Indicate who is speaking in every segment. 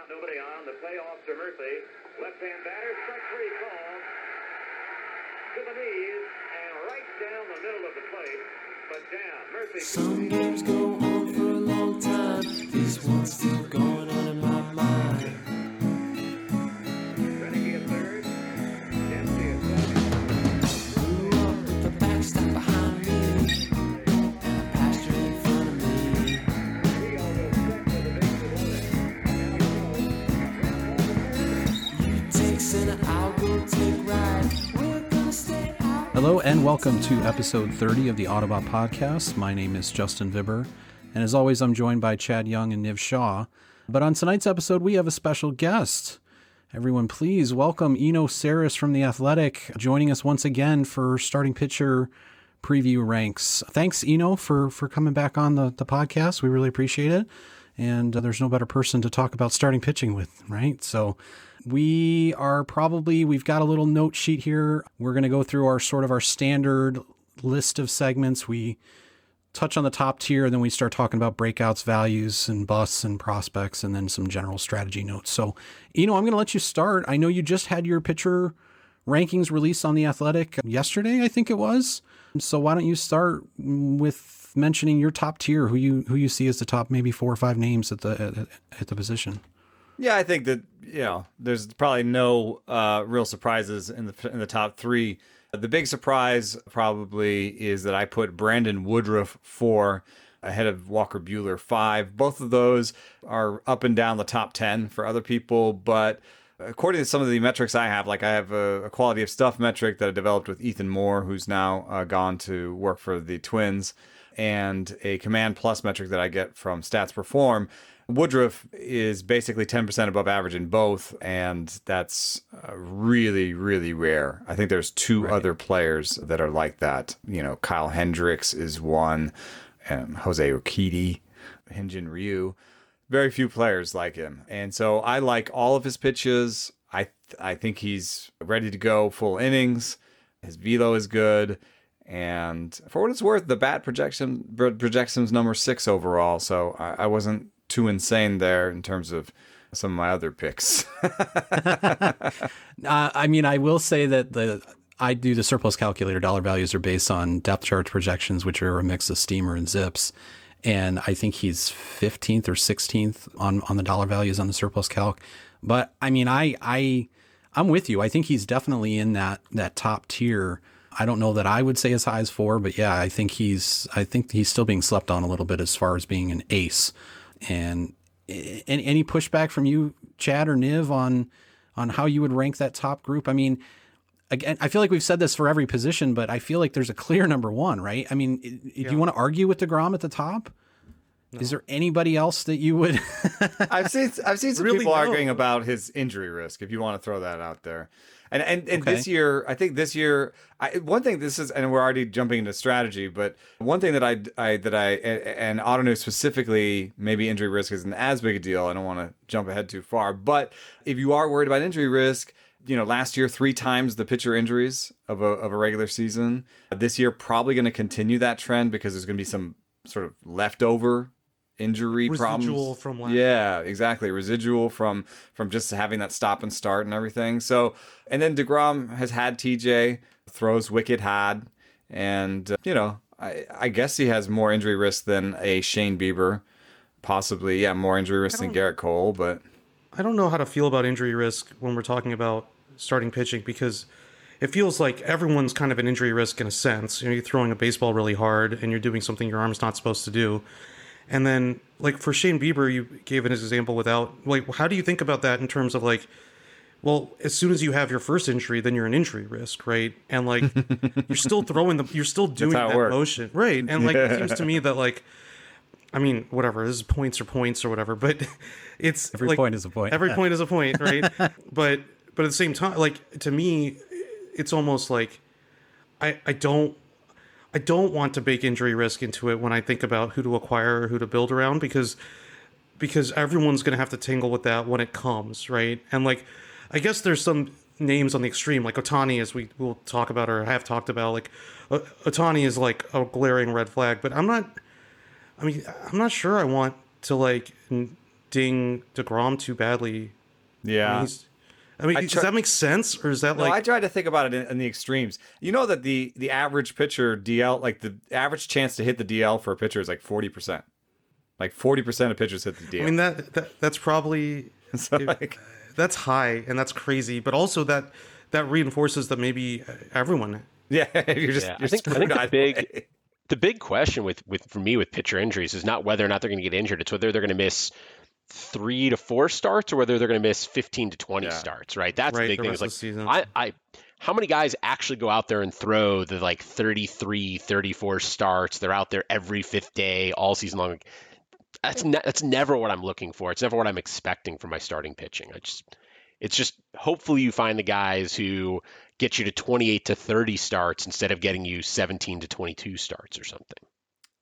Speaker 1: out, nobody on. The payoff to Murphy. Left-hand batter, strike three called to the knees and right down the middle of the plate, but down. Murphy.
Speaker 2: Some games go
Speaker 3: Hello and welcome to episode 30 of the Ottobot Podcast. My name is Justin Vibber, and as always, I'm joined by Chad Young and Niv Shah. But on tonight's episode, we have a special guest. Everyone, please welcome Eno Sarris from The Athletic, joining us once again for starting pitcher preview ranks. Thanks, Eno, for, for coming back on the, the podcast. We really appreciate it. And uh, there's no better person to talk about starting pitching with, right? So we are probably, we've got a little note sheet here. We're going to go through our sort of our standard list of segments. We touch on the top tier, and then we start talking about breakouts, values, and busts and prospects, and then some general strategy notes. So, you know, I'm going to let you start. I know you just had your pitcher rankings released on the Athletic yesterday, I think it was. So why don't you start with mentioning your top tier, who you who you see as the top maybe four or five names at the at, at the position.
Speaker 4: Yeah, I think that you know, there's probably no uh, real surprises in the in the top three. The big surprise probably is that I put Brandon Woodruff four ahead of Walker Buehler five. Both of those are up and down the top ten for other people, but according to some of the metrics I have, like I have a, a quality of stuff metric that I developed with Ethan Moore, who's now uh, gone to work for the Twins, and a Command Plus metric that I get from Stats Perform. Woodruff is basically 10% above average in both, and that's uh, really, really rare. I think there's two other players that are like that. You know, Kyle Hendricks is one, and Jose Urquidy, Hyunjin Ryu. Very few players like him. And so I like all of his pitches. I, th- I think he's ready to go full innings. His velo is good. And for what it's worth, the bat projection as number six overall. So I, I wasn't too insane there in terms of some of my other picks.
Speaker 3: Uh, I mean, I will say that the I do the surplus calculator dollar values are based on depth chart projections, which are a mix of steamer and zips. And I think he's 15th or 16th on, on the dollar values on the surplus calc. But I mean, I, I, I'm with you. I think he's definitely in that, that top tier. I don't know that I would say as high as four, but yeah, I think he's, I think he's still being slept on a little bit as far as being an ace. And any, any pushback from you, Chad or Niv on, on how you would rank that top group? I mean, again, I feel like we've said this for every position, but I feel like there's a clear number one, right? I mean, i- do you want to argue with Degrom at the top? Is there anybody else that you would?
Speaker 4: I've seen I've seen some
Speaker 5: Really,
Speaker 4: people
Speaker 5: no.
Speaker 4: arguing about his injury risk. If you want to throw that out there, and and, and
Speaker 3: Okay.
Speaker 4: this year, I think this year, I, one thing this is, and we're already jumping into strategy, but one thing that I, I that I and Ottoneu specifically, maybe injury risk isn't as big a deal. I don't want to jump ahead too far, but if you are worried about injury risk. You know, last year three times the pitcher injuries of a of a regular season. This year probably going to continue that trend because there's going to be some sort of leftover injury problems.
Speaker 5: Residual from last-
Speaker 4: yeah exactly. Residual from from just having that stop and start and everything. So and then DeGrom has had TJ throws wicked hard and uh, you know I, I guess he has more injury risk than a Shane Bieber possibly. Yeah more injury risk than Gerrit Cole but
Speaker 5: I don't know how to feel about injury risk when we're talking about starting pitching because it feels like everyone's kind of an injury risk in a sense. You know, you're throwing a baseball really hard and you're doing something your arm's not supposed to do. And then, like for Shane Bieber, you gave an example without like, how do you think about that in terms of like, well, as soon as you have your first injury, then you're an injury risk, right? And like, you're still throwing the, you're still doing that
Speaker 4: works.
Speaker 5: motion, right? And like, it seems to me that like, I mean, whatever. This is points or points or whatever, but it's
Speaker 3: Every
Speaker 5: like,
Speaker 3: point is a point.
Speaker 5: Every point is a point, right? but but at the same time, like to me, it's almost like I I don't I don't want to bake injury risk into it when I think about who to acquire or who to build around because because everyone's going to have to tangle with that when it comes, right? And like I guess there's some names on the extreme like Ohtani as we will talk about or have talked about like Ohtani is like a glaring red flag, but I'm not I mean, I'm not sure I want to like ding Degrom too badly.
Speaker 4: Yeah.
Speaker 5: He's, I mean,
Speaker 4: I
Speaker 5: does that make sense, or is that
Speaker 4: No,
Speaker 5: like
Speaker 4: I tried to think about it in, in the extremes. You know that the the average pitcher DL, like the average chance to hit the DL for a pitcher is like forty percent. Like forty percent of pitchers hit the DL.
Speaker 5: I mean that, that that's probably
Speaker 4: so like,
Speaker 5: that's high and that's crazy, but also that that reinforces that maybe everyone.
Speaker 4: yeah, you're just
Speaker 6: Yeah,
Speaker 4: you're
Speaker 6: I think I think the big
Speaker 4: way.
Speaker 6: the big question with with for me with pitcher injuries is not whether or not they're going to get injured. It's whether they're going to miss three to four starts or whether they're going to miss 15 to 20
Speaker 4: Yeah.
Speaker 6: starts. Right. That's
Speaker 5: Right,
Speaker 6: the big thing.
Speaker 5: rest
Speaker 6: Is
Speaker 5: of season.
Speaker 6: like I I how many guys actually go out there and throw the like 33 34 starts they're out there every fifth day all season long that's ne- that's never what i'm looking for it's never what i'm expecting from my starting pitching i just it's just hopefully you find the guys who get you to 28 to 30 starts instead of getting you 17 to 22 starts or something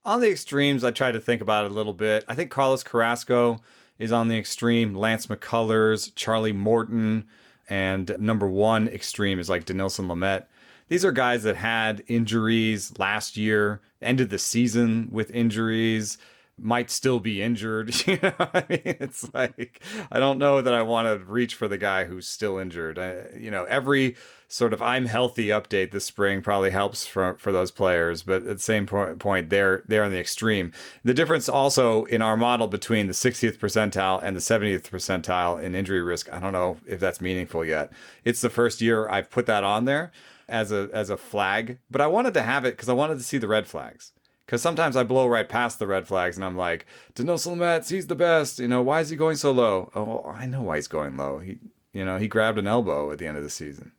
Speaker 4: On the extremes, I tried to think about it a little bit. I think Carlos Carrasco is on the extreme. Lance McCullers, Charlie Morton, and number one extreme is like Dinelson Lamet. These are guys that had injuries last year, ended the season with injuries, might still be injured. You know, I mean, it's like I don't know that I want to reach for the guy who's still injured. I, you know, every sort of I'm healthy update this spring probably helps for for those players, but at the same point, point they're they're on the extreme. The difference also in our model between the 60th percentile and the 70th percentile in injury risk, I don't know if that's meaningful yet. It's the first year I've put that on there as a as a flag, but I wanted to have it because I wanted to see the red flags. Because sometimes I blow right past the red flags and I'm like, Dinelson Lamet's, he's the best. You know, why is he going so low? Oh, I know why he's going low. He, you know, he grabbed an elbow at the end of the season.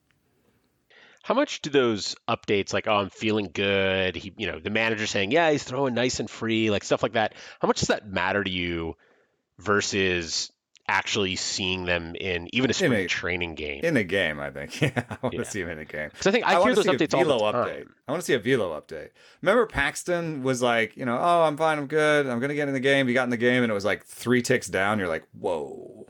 Speaker 6: how much do those updates like oh i'm feeling good he you know the manager saying yeah he's throwing nice and free like stuff like that how much does that matter to you versus actually seeing them in even a spring
Speaker 4: a-
Speaker 6: training game
Speaker 4: In a game, I think. Yeah, I want
Speaker 6: Yeah.
Speaker 4: to see him in a game.
Speaker 6: 'Cause I think I hear
Speaker 4: wanna
Speaker 6: those
Speaker 4: see a
Speaker 6: updates all the
Speaker 4: velo
Speaker 6: time.
Speaker 4: update. I want to see a velo update. Remember Paxton was like, you know, oh, I'm fine, I'm good, I'm gonna get in the game. He got in the game, and it was like three ticks down. You're like, whoa,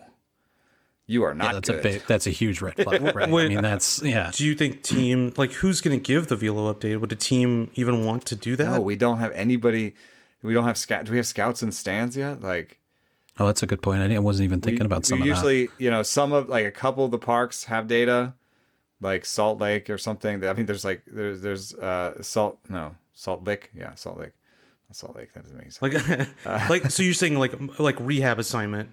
Speaker 4: you are
Speaker 3: Yeah,
Speaker 4: not
Speaker 3: that's
Speaker 4: good.
Speaker 3: a big, that's a huge red flag. Right? I mean, that's yeah.
Speaker 5: Do you think team like who's going to give the velo update? Would a team even want to do that?
Speaker 4: no, we don't have anybody. We don't have scout. Do we have scouts in stands yet? Like,
Speaker 3: Oh, that's a good point. I didn't- wasn't even thinking
Speaker 4: we-
Speaker 3: about some
Speaker 4: we
Speaker 3: of that.
Speaker 4: usually, you know, some of like a couple of the parks have data, like Salt Lake or something. I think there's like there's there's uh Salt no Salt Lake yeah Salt Lake, Salt Lake that doesn't make sense.
Speaker 5: Like, like so you're saying like like rehab assignment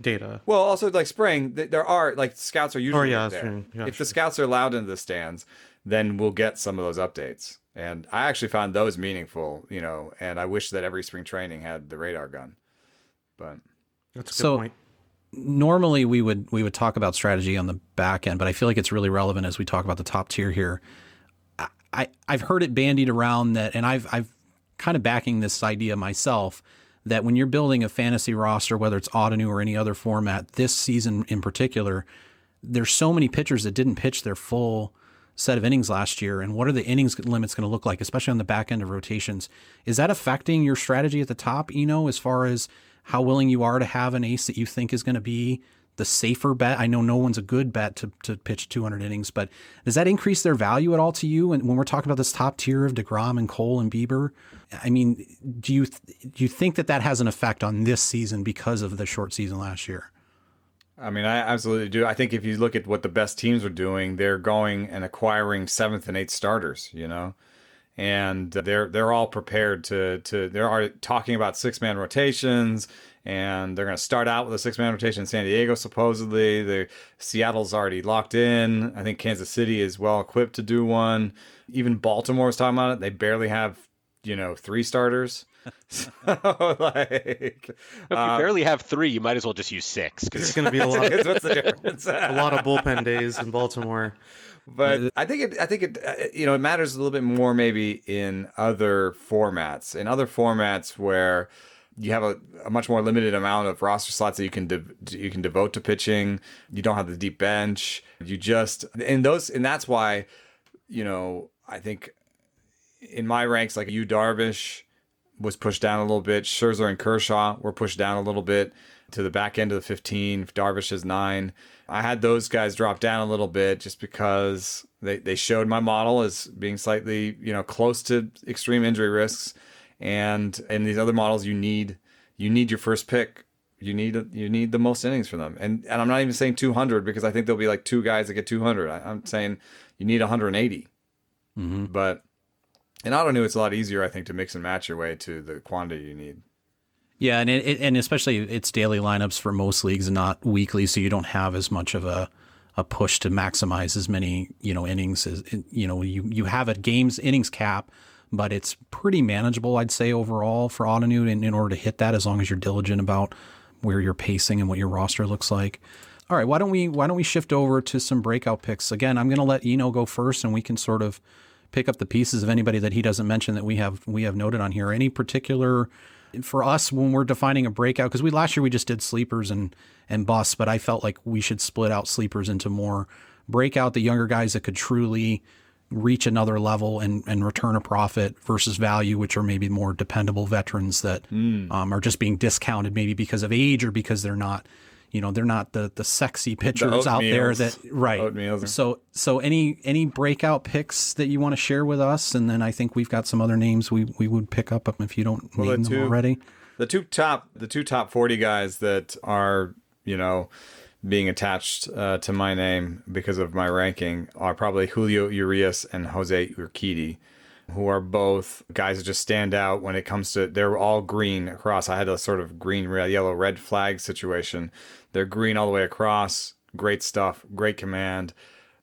Speaker 5: data?
Speaker 4: Well, also like spring, th- there are like scouts are usually
Speaker 5: yeah,
Speaker 4: there.
Speaker 5: spring. Yeah,
Speaker 4: if
Speaker 5: sure.
Speaker 4: the scouts are allowed into the stands, then we'll get some of those updates. And I actually found those meaningful, you know. And I wish that every spring training had the radar gun. But
Speaker 5: That's a good
Speaker 3: So-
Speaker 5: point.
Speaker 3: normally we would we would talk about strategy on the back end, but I feel like it's really relevant as we talk about the top tier here. I, I I've heard it bandied around that, and I've I've kind of backing this idea myself that when you're building a fantasy roster, whether it's Ottoneu or any other format, this season in particular, there's so many pitchers that didn't pitch their full set of innings last year and what are the innings limits going to look like especially on the back end of rotations is that affecting your strategy at the top you know as far as how willing you are to have an ace that you think is going to be the safer bet i know no one's a good bet to, to pitch 200 innings but does that increase their value at all to you and when we're talking about this top tier of DeGrom and Cole and Bieber i mean do you do you think that that has an effect on this season because of the short season last year
Speaker 4: I mean, I absolutely do. I think if you look at what the best teams are doing, they're going and acquiring seventh and eighth starters. You know, and they're they're all prepared to to they're already talking about six man rotations and they're going to start out with a six man rotation in San Diego supposedly. The Seattle's already locked in. I think Kansas City is well equipped to do one. Even Baltimore was talking about it. They barely have you know three starters. So like
Speaker 6: if you
Speaker 4: uh,
Speaker 6: barely have three you might as well just use six because It's
Speaker 5: going to be a lot
Speaker 4: what's the difference?
Speaker 5: a lot of bullpen days in Baltimore.
Speaker 4: but I think it, I think it, uh, you know, it matters a little bit more maybe in other formats. In other formats where you have a, a much more limited amount of roster slots that you can de- you can devote to pitching. You don't have the deep bench. You just and those and that's why, you know, I think in my ranks like you Darvish was pushed down a little bit. Scherzer and Kershaw were pushed down a little bit to the back end of the 15. Darvish is nine. I had those guys drop down a little bit just because they, they showed my model as being slightly, you know, close to extreme injury risks. And in these other models, you need you need your first pick you need you need the most innings from them. And and I'm not even saying 200 because I think there'll be like two guys that get 200. I, I'm saying you need 180. Mm-hmm. But in Ottoneu, it's a lot easier, I think, to mix and match your way to the quantity you need.
Speaker 3: Yeah, and it, it, and especially it's daily lineups for most leagues and not weekly, so you don't have as much of a a push to maximize as many you know innings as you know you you have a games innings cap, but it's pretty manageable, I'd say overall for Ottoneu in, in order to hit that as long as you're diligent about where you're pacing and what your roster looks like. All right, why don't we why don't we shift over to some breakout picks again? I'm going to let Eno go first, and we can sort of pick up the pieces of anybody that he doesn't mention that we have we have noted on here. Any particular for us when we're defining a breakout because we last year we just did sleepers and and busts, but I felt like we should split out sleepers into more breakout the younger guys that could truly reach another level and and return a profit versus value, which are maybe more dependable veterans that um, are just being discounted maybe because of age or because they're not. You know, they're not the the sexy pitchers out there that right.
Speaker 4: Oatmeals.
Speaker 3: So so any any breakout picks that you want to share with us, and then I think we've got some other names we we would pick up if you don't
Speaker 4: Well,
Speaker 3: name
Speaker 4: the
Speaker 3: them already.
Speaker 4: The two top the two top 40 guys that are, you know, being attached uh, to my name because of my ranking are probably Julio Urias and Jose Urquidy, who are both guys that just stand out when it comes to they're all green across. I had a sort of green, red, yellow, red flag situation. They're green all the way across. Great stuff. Great command.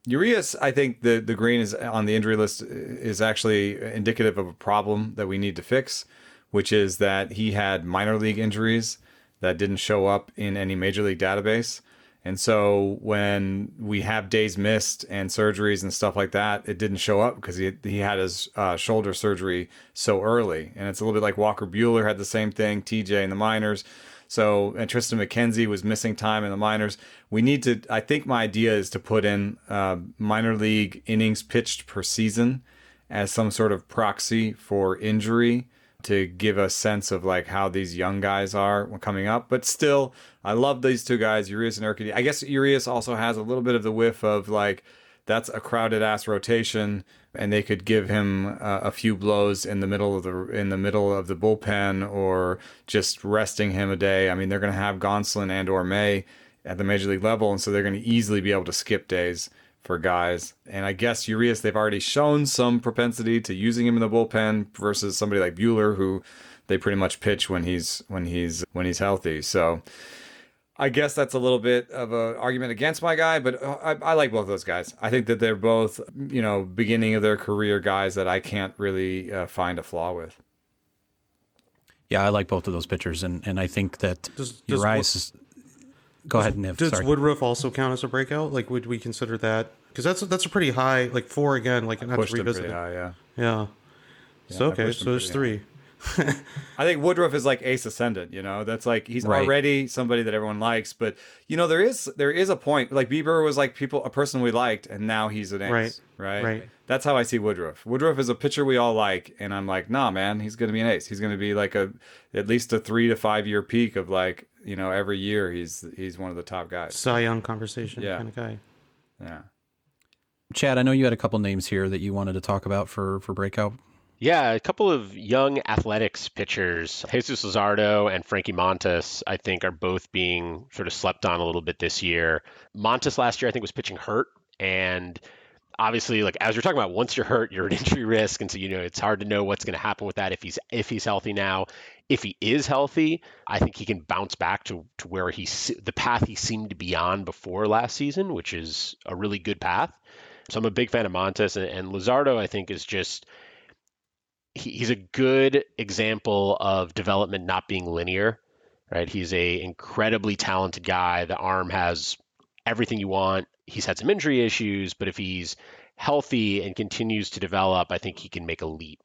Speaker 4: Urias, I think the the green is on the injury list is actually indicative of a problem that we need to fix, which is that he had minor league injuries that didn't show up in any major league database. And so when we have days missed and surgeries and stuff like that, it didn't show up because he, he had his uh, shoulder surgery so early. And it's a little bit like Walker Buehler had the same thing, TJ in the minors. So, and Triston McKenzie was missing time in the minors. We need to, I think my idea is to put in uh, minor league innings pitched per season as some sort of proxy for injury to give a sense of like how these young guys are coming up. But still, I love these two guys, Urias and Urquidy. I guess Urias also has a little bit of the whiff of like that's a crowded ass rotation, and they could give him uh, a few blows in the middle of the in the middle of the bullpen, or just resting him a day. I mean, they're going to have Gonsolin and or May at the major league level, and so they're going to easily be able to skip days for guys. And I guess Urias, they've already shown some propensity to using him in the bullpen versus somebody like Buehler, who they pretty much pitch when he's when he's when he's healthy. So I guess that's a little bit of an argument against my guy, but uh, I, I like both those guys. I think that they're both, you know, beginning of their career guys that I can't really uh, find a flaw with.
Speaker 3: Yeah, I like both of those pitchers, and and I think that
Speaker 5: Does- does
Speaker 3: is, go ahead, Niv.
Speaker 5: Does
Speaker 3: Sorry.
Speaker 5: Woodruff also count as a breakout? Like, would we consider that? Because that's that's a pretty high, like four again. Like, not
Speaker 4: Pushed
Speaker 5: to revisit it.
Speaker 4: high, yeah.
Speaker 5: Yeah. So okay, so there's
Speaker 4: pretty
Speaker 5: three.
Speaker 4: I think Woodruff is like ace ascendant, you know. That's like he's
Speaker 3: Right.
Speaker 4: already somebody that everyone likes, but you know there is there is a point. Like Bieber was like people a person we liked, and now he's an ace,
Speaker 5: Right.
Speaker 4: right?
Speaker 5: Right.
Speaker 4: That's how I see Woodruff. Woodruff is a pitcher we all like, and I'm like, nah, man, he's gonna be an ace. He's gonna be like a at least a three to five year peak of like you know every year he's he's one of the top guys.
Speaker 5: Cy Young conversation
Speaker 4: Yeah.
Speaker 5: kind of guy.
Speaker 4: Yeah.
Speaker 3: Chad, I know you had a couple names here that you wanted to talk about for for breakout.
Speaker 6: Yeah, a couple of young athletics pitchers, Jesus Luzardo and Frankie Montas, I think are both being sort of slept on a little bit this year. Montas last year, I think, was pitching hurt. And obviously, like as you're talking about, once you're hurt, you're at injury risk. And so, you know, it's hard to know what's going to happen with that if he's if he's healthy now. If he is healthy, I think he can bounce back to, to where he se- the path he seemed to be on before last season, which is a really good path. So I'm a big fan of Montas and, and Luzardo. I think is just he's a good example of development not being linear, right? He's a incredibly talented guy. The arm has everything you want. He's had some injury issues, but if he's healthy and continues to develop, I think he can make a leap.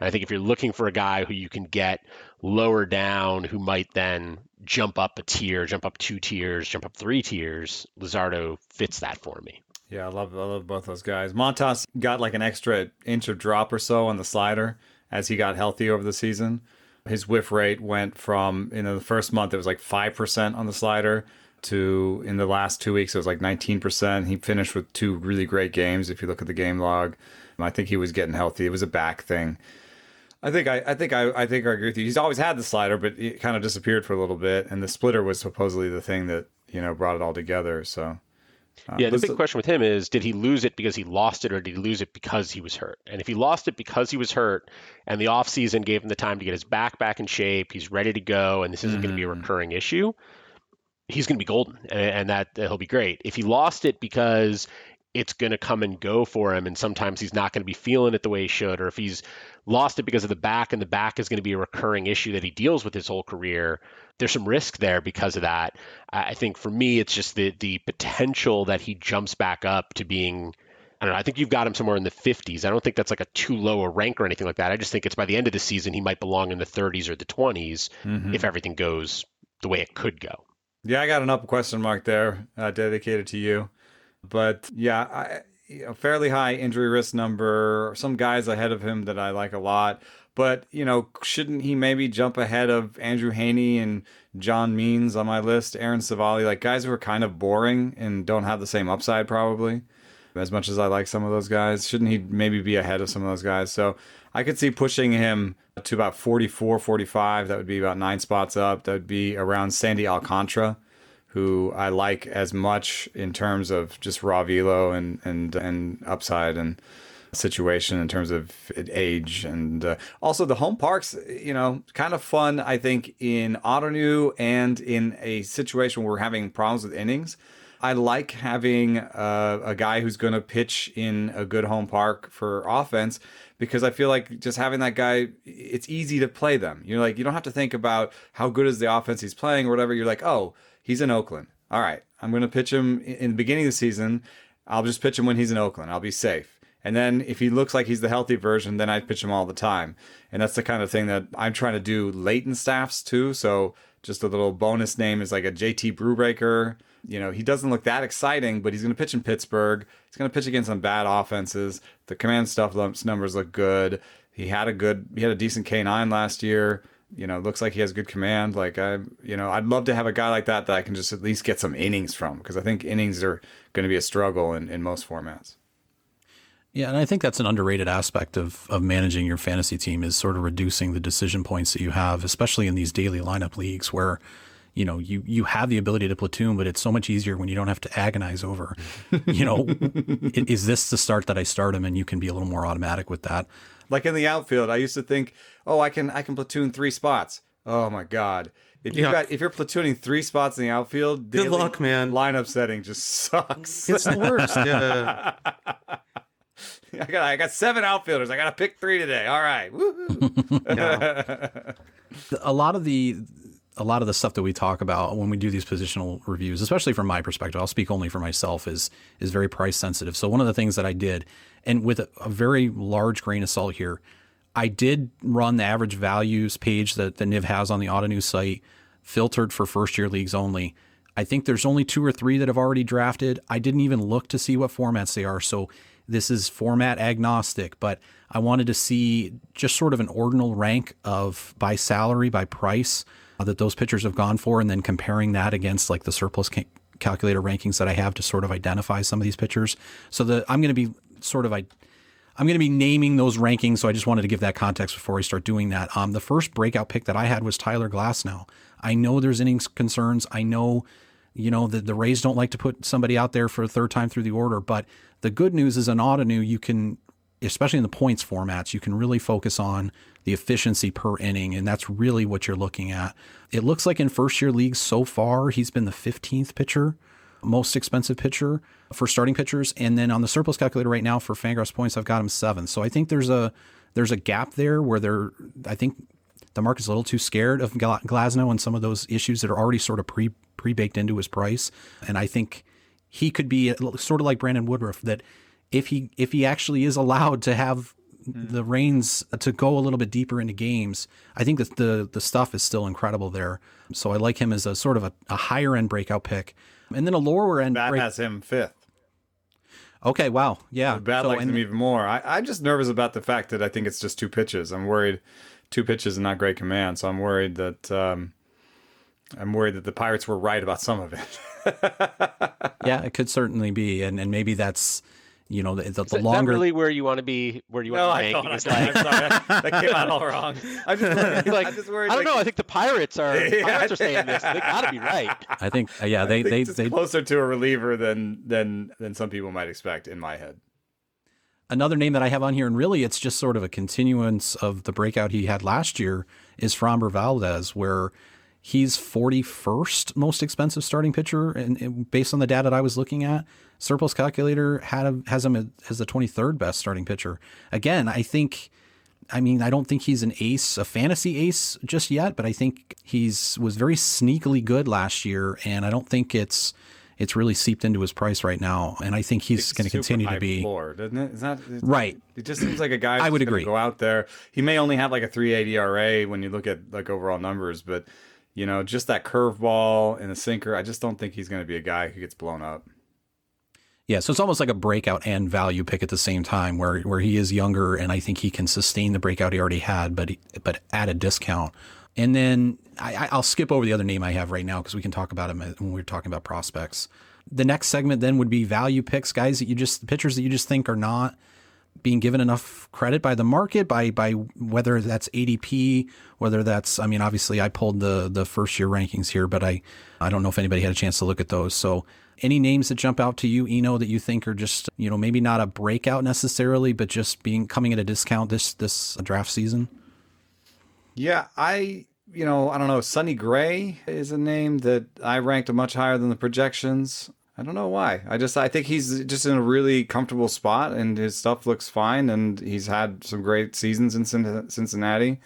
Speaker 6: And I think if you're looking for a guy who you can get lower down, who might then jump up a tier, jump up two tiers, jump up three tiers, Luzardo fits that for me.
Speaker 4: Yeah, I love I love both those guys. Montas got like an extra inch of drop or so on the slider as he got healthy over the season. His whiff rate went from in the first month it was like five percent on the slider to in the last two weeks it was like nineteen percent. He finished with two really great games if you look at the game log. I think he was getting healthy. It was a back thing. I think I, I think I, I think I agree with you. He's always had the slider, but it kind of disappeared for a little bit, and the splitter was supposedly the thing that you know brought it all together. So uh,
Speaker 6: Yeah, the big question with him is did he lose it because he lost it or did he lose it because he was hurt? And if he lost it because he was hurt and the offseason gave him the time to get his back back in shape, he's ready to go, and this isn't going to be a recurring issue, he's going to be golden and, and that he'll be great. If he lost it because it's going to come and go for him and sometimes he's not going to be feeling it the way he should or if he's lost it because of the back and the back is going to be a recurring issue that he deals with his whole career there's some risk there because of that i think for me it's just the the potential that he jumps back up to being I don't know. I think you've got him somewhere in the 50s. I don't think that's like a too low a rank or anything like that. I just think it's by the end of the season he might belong in the 30s or the 20s if everything goes the way it could go.
Speaker 4: Yeah, I got an up question mark there uh, dedicated to you. But yeah, I, you know, fairly high injury risk number. Some guys ahead of him that I like a lot. But you know, shouldn't he maybe jump ahead of Andrew Heaney and John Means on my list? Aaron Civale, like guys who are kind of boring and don't have the same upside probably. As much as I like some of those guys, shouldn't he maybe be ahead of some of those guys? So I could see pushing him to about 44, 45. That would be about nine spots up. That would be around Sandy Alcantara who I like as much in terms of just raw velo and and and upside and situation in terms of age and uh, also the home parks you know kind of fun i think in Ottoneu and in a situation where we're having problems with innings i like having uh, a guy who's going to pitch in a good home park for offense because I feel like just having that guy, it's easy to play them. You're like, you don't have to think about how good is the offense he's playing or whatever. You're like, oh, he's in Oakland. All right, I'm going to pitch him in the beginning of the season. I'll just pitch him when he's in Oakland. I'll be safe. And then if he looks like he's the healthy version, then I pitch him all the time. And that's the kind of thing that I'm trying to do late in staffs too. So just a little bonus name is like a JT Brubaker. You know, he doesn't look that exciting, but he's going to pitch in Pittsburgh. He's going to pitch against some bad offenses. The command stuff numbers look good. He had a good, he had a decent K9 last year. You know, looks like he has good command. Like I, you know, I'd love to have a guy like that that I can just at least get some innings from because I think innings are going to be a struggle in, in most formats.
Speaker 3: Yeah, and I think that's an underrated aspect of of managing your fantasy team is sort of reducing the decision points that you have, especially in these daily lineup leagues where you know you you have the ability to platoon, but it's so much easier when you don't have to agonize over, you know, i- is this the start that I start him, and you can be a little more automatic with that.
Speaker 4: Like in the outfield, I used to think, oh, I can I can platoon three spots. Oh my god. If you
Speaker 5: Yeah.
Speaker 4: got if you're platooning three spots in the outfield,
Speaker 5: Good luck, man.
Speaker 4: Lineup setting just sucks.
Speaker 5: It's the worst. Yeah.
Speaker 4: I got I got seven outfielders. I got to pick three today. All right. Woohoo.
Speaker 3: a lot of the a lot of the stuff that we talk about when we do these positional reviews, especially from my perspective, I'll speak only for myself, is is very price sensitive. So one of the things that I did, and with a, a very large grain of salt here, I did run the average values page that the Niv has on the Auto News site, filtered for first year leagues only. I think there's only two or three that have already drafted. I didn't even look to see what formats they are. So this is format agnostic, but I wanted to see just sort of an ordinal rank of by salary, by price uh, that those pitchers have gone for, and then comparing that against like the surplus ca- calculator rankings that I have to sort of identify some of these pitchers. So the I'm going to be sort of I. I'm going to be naming those rankings, so I just wanted to give that context before we start doing that. Um, the first breakout pick that I had was Tyler Glasnow. I know there's innings concerns. I know, you know, that the Rays don't like to put somebody out there for a third time through the order, but the good news is in Ottoneu, you can, especially in the points formats, you can really focus on the efficiency per inning, and that's really what you're looking at. It looks like in first year leagues so far, he's been the 15th pitcher most expensive pitcher for starting pitchers. And then on the surplus calculator right now for Fangraphs points, I've got him seventh. So I think there's a there's a gap there where they're I think the market's a little too scared of Glasnow and some of those issues that are already sort of pre pre baked into his price. And I think he could be sort of like Brandon Woodruff that if he if he actually is allowed to have hmm. the reins to go a little bit deeper into games, I think that the the stuff is still incredible there. So I like him as a sort of a, a higher end breakout pick. And then a lower end
Speaker 4: Bat
Speaker 3: break-
Speaker 4: has him fifth.
Speaker 3: Okay, wow. Yeah.
Speaker 4: Bat
Speaker 3: So,
Speaker 4: likes
Speaker 3: and-
Speaker 4: him even more. I, I'm just nervous about the fact that I think it's just two pitches. I'm worried two pitches and not great command. So I'm worried that um, I'm worried that the Pirates were right about some of it.
Speaker 3: yeah, it could certainly be, and and maybe that's You know, the, the, the
Speaker 6: that- that
Speaker 3: longer
Speaker 6: really where you want to be? Where you want
Speaker 4: No,
Speaker 6: to
Speaker 4: I
Speaker 6: be
Speaker 4: don't.
Speaker 6: ranking
Speaker 4: I'm. That, that came out all wrong. I'm just worried.
Speaker 6: like,
Speaker 4: I'm just worried.
Speaker 6: I don't
Speaker 4: like,
Speaker 6: know. I think the Pirates are
Speaker 4: Yeah.
Speaker 6: Pirates are saying this. They got to be right.
Speaker 3: I think, uh, yeah, they
Speaker 4: I think
Speaker 3: they they
Speaker 4: closer to a reliever than than than some people might expect in my head.
Speaker 3: Another name that I have on here, and really it's just sort of a continuance of the breakout he had last year, is Framber Valdez, where he's 41st most expensive starting pitcher, and, based on the data that I was looking at, Surplus Calculator had has him as the 23rd best starting pitcher. Again, I think. I mean, I don't think he's an ace, a fantasy ace just yet, but I think he's was very sneakily good last year, and I don't think it's it's really seeped into his price right now. And I think he's going to continue to be
Speaker 4: floor, doesn't it? Is that it's-
Speaker 3: Right.
Speaker 4: It just seems like a guy.
Speaker 3: I would agree.
Speaker 4: Go out there. He may only have like a 3.8 ERA when you look at like overall numbers, but you know, just that curveball and a sinker. I just don't think he's going to be a guy who gets blown up.
Speaker 3: Yeah, so it's almost like a breakout and value pick at the same time, where where he is younger, and I think he can sustain the breakout he already had, but he, but at a discount. And then I, I- I'll skip over the other name I have right now because we can talk about him uh, when we're talking about prospects. The next segment then would be value picks, guys that you just pitchers that you just think are not being given enough credit by the market by by whether that's ADP, whether that's I mean obviously I pulled the the first year rankings here, but I I don't know if anybody had a chance to look at those. So any names that jump out to you, Eno, that you think are just you know maybe not a breakout necessarily, but just being coming at a discount this this draft season.
Speaker 4: Yeah, I you know I don't know. Sonny Gray is a name that I ranked much higher than the projections. I don't know why. I just I think he's just in a really comfortable spot, and his stuff looks fine, and he's had some great seasons in Cincinnati.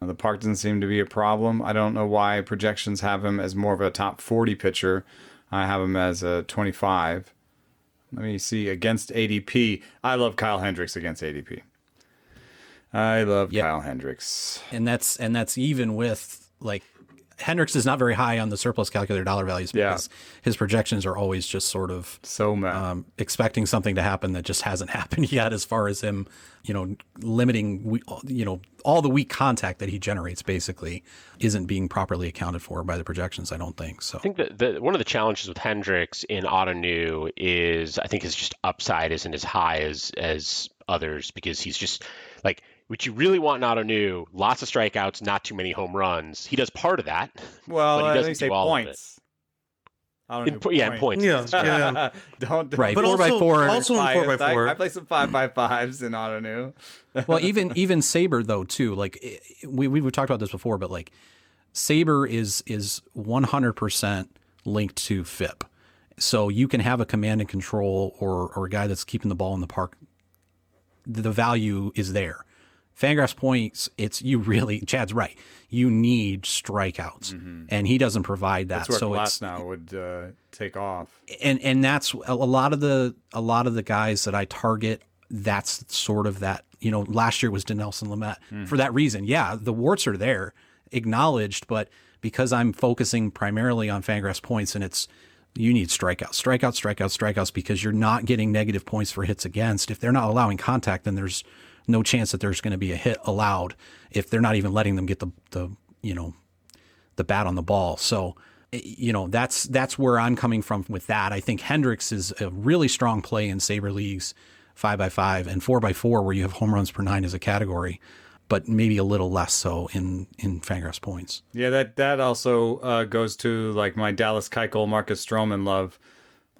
Speaker 4: The park doesn't seem to be a problem. I don't know why projections have him as more of a top 40 pitcher. I have him as a 25. Let me see against ADP. I love Kyle Hendricks against ADP. I love
Speaker 3: Yeah.
Speaker 4: Kyle Hendricks.
Speaker 3: and that's and that's even with like Hendricks is not very high on the surplus calculator dollar values
Speaker 4: Yeah.
Speaker 3: because his projections are always just sort of
Speaker 4: So mad.
Speaker 3: um, expecting something to happen that just hasn't happened yet as far as him you know limiting we- you know all the weak contact that he generates basically isn't being properly accounted for by the projections I don't think so
Speaker 6: I think that the, one of the challenges with Hendricks in Ottoneu is I think his just upside isn't as high as as others because he's just like what you really want in Ottoneu, lots of strikeouts, not too many home runs. He does part of that.
Speaker 4: well,
Speaker 6: but he doesn't
Speaker 4: say
Speaker 6: do all of it.
Speaker 4: points. I don't
Speaker 6: In,
Speaker 4: know
Speaker 6: po- yeah, in points.
Speaker 5: Yeah, yeah.
Speaker 4: don't
Speaker 3: Right,
Speaker 5: But
Speaker 3: four by
Speaker 5: also,
Speaker 3: four.
Speaker 5: also in
Speaker 4: I,
Speaker 5: four by four.
Speaker 4: I, play some five by fives in Ottoneu.
Speaker 3: well even even saber though too like we we've talked about this before but like saber is is 100% linked to FIP so you can have a command and control or or a guy that's keeping the ball in the park the value is there Fangraphs points it's you really Chad's right you need strikeouts and he doesn't provide that
Speaker 4: That's where
Speaker 3: so
Speaker 4: Glass
Speaker 3: it's
Speaker 4: now would uh, take off.
Speaker 3: and and that's a lot of the a lot of the guys that I target. That's sort of that. You know, last year was Dinelson Lamet for that reason. Yeah, the warts are there, acknowledged, but because I'm focusing primarily on Fangraphs points, and it's you need strikeouts, strikeouts, strikeouts, strikeouts, because you're not getting negative points for hits against. If they're not allowing contact, then there's no chance that there's going to be a hit allowed. If they're not even letting them get the the you know the bat on the ball. So, you know, that's that's where I'm coming from with that. I think Hendricks is a really strong play in Saber leagues, five by five and four by four, where you have home runs per nine as a category, but maybe a little less so in in Fangraphs points.
Speaker 4: Yeah, that that also uh, goes to like my Dallas Keuchel, Marcus Stroman love.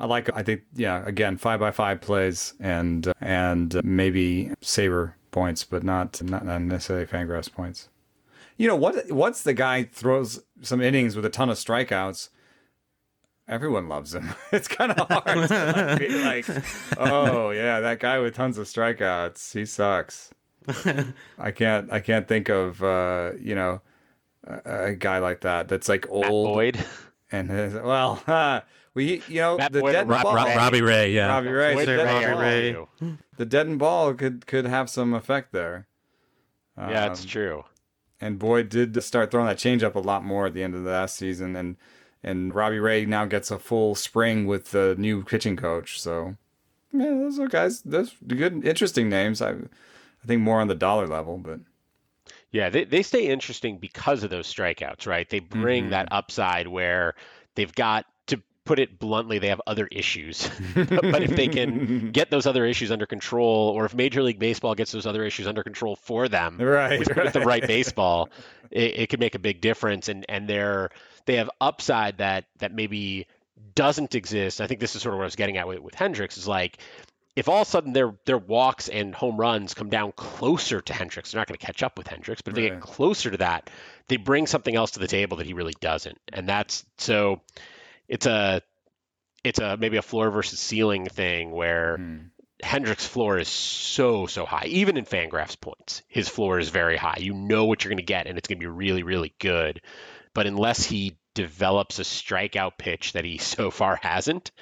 Speaker 4: I like. I think yeah. Again, five by five plays and uh, and maybe saber points, but not not, necessarily Fangraphs points. You know what? Once the guy throws some innings with a ton of strikeouts, everyone loves him. It's kind of hard to like, be like, oh yeah, that guy with tons of strikeouts, he sucks. I can't. I can't think of uh, you know a, a guy like that. That's like old
Speaker 6: Boyd.
Speaker 4: and his, well, uh, we you know
Speaker 6: Matt
Speaker 4: the
Speaker 6: Boyd
Speaker 4: dead
Speaker 6: Rob-
Speaker 4: ball,
Speaker 6: Rob-
Speaker 3: Robbie Ray, yeah.
Speaker 4: Robbie Ray,
Speaker 6: Boyd
Speaker 4: the dead
Speaker 5: Robbie
Speaker 6: Ray.
Speaker 4: ball-
Speaker 5: Ray.
Speaker 6: too.
Speaker 4: the deadened ball could could have some effect there.
Speaker 6: Yeah, it's
Speaker 4: Um,
Speaker 6: true.
Speaker 4: And Boyd did start throwing that changeup a lot more at the end of the last season, and and Robbie Ray now gets a full spring with the new pitching coach. So yeah, those are guys. Those good, interesting names. I I think more on the dollar level, but
Speaker 6: Yeah, they, they stay interesting because of those strikeouts, right? They bring
Speaker 4: Mhm.
Speaker 6: that upside where they've got to put it bluntly, they have other issues. but if they can get those other issues under control, or if Major League Baseball gets those other issues under control for them,
Speaker 4: Right,
Speaker 6: with, with the
Speaker 4: right.
Speaker 6: right baseball, it, it could make a big difference. And and they're they have upside that that maybe doesn't exist. I think this is sort of what I was getting at with, with Hendricks is like if all of a sudden their their walks and home runs come down closer to Hendricks, they're not going to catch up with Hendricks, but if they get closer to that, they bring something else to the table that he really doesn't. And that's so it's a it's a maybe a floor versus ceiling thing where
Speaker 4: Hmm.
Speaker 6: Hendricks' floor is so so high. Even in Fangraphs points, his floor is very high. You know what you're going to get, and it's going to be really really good. But unless he develops a strikeout pitch that he so far hasn't,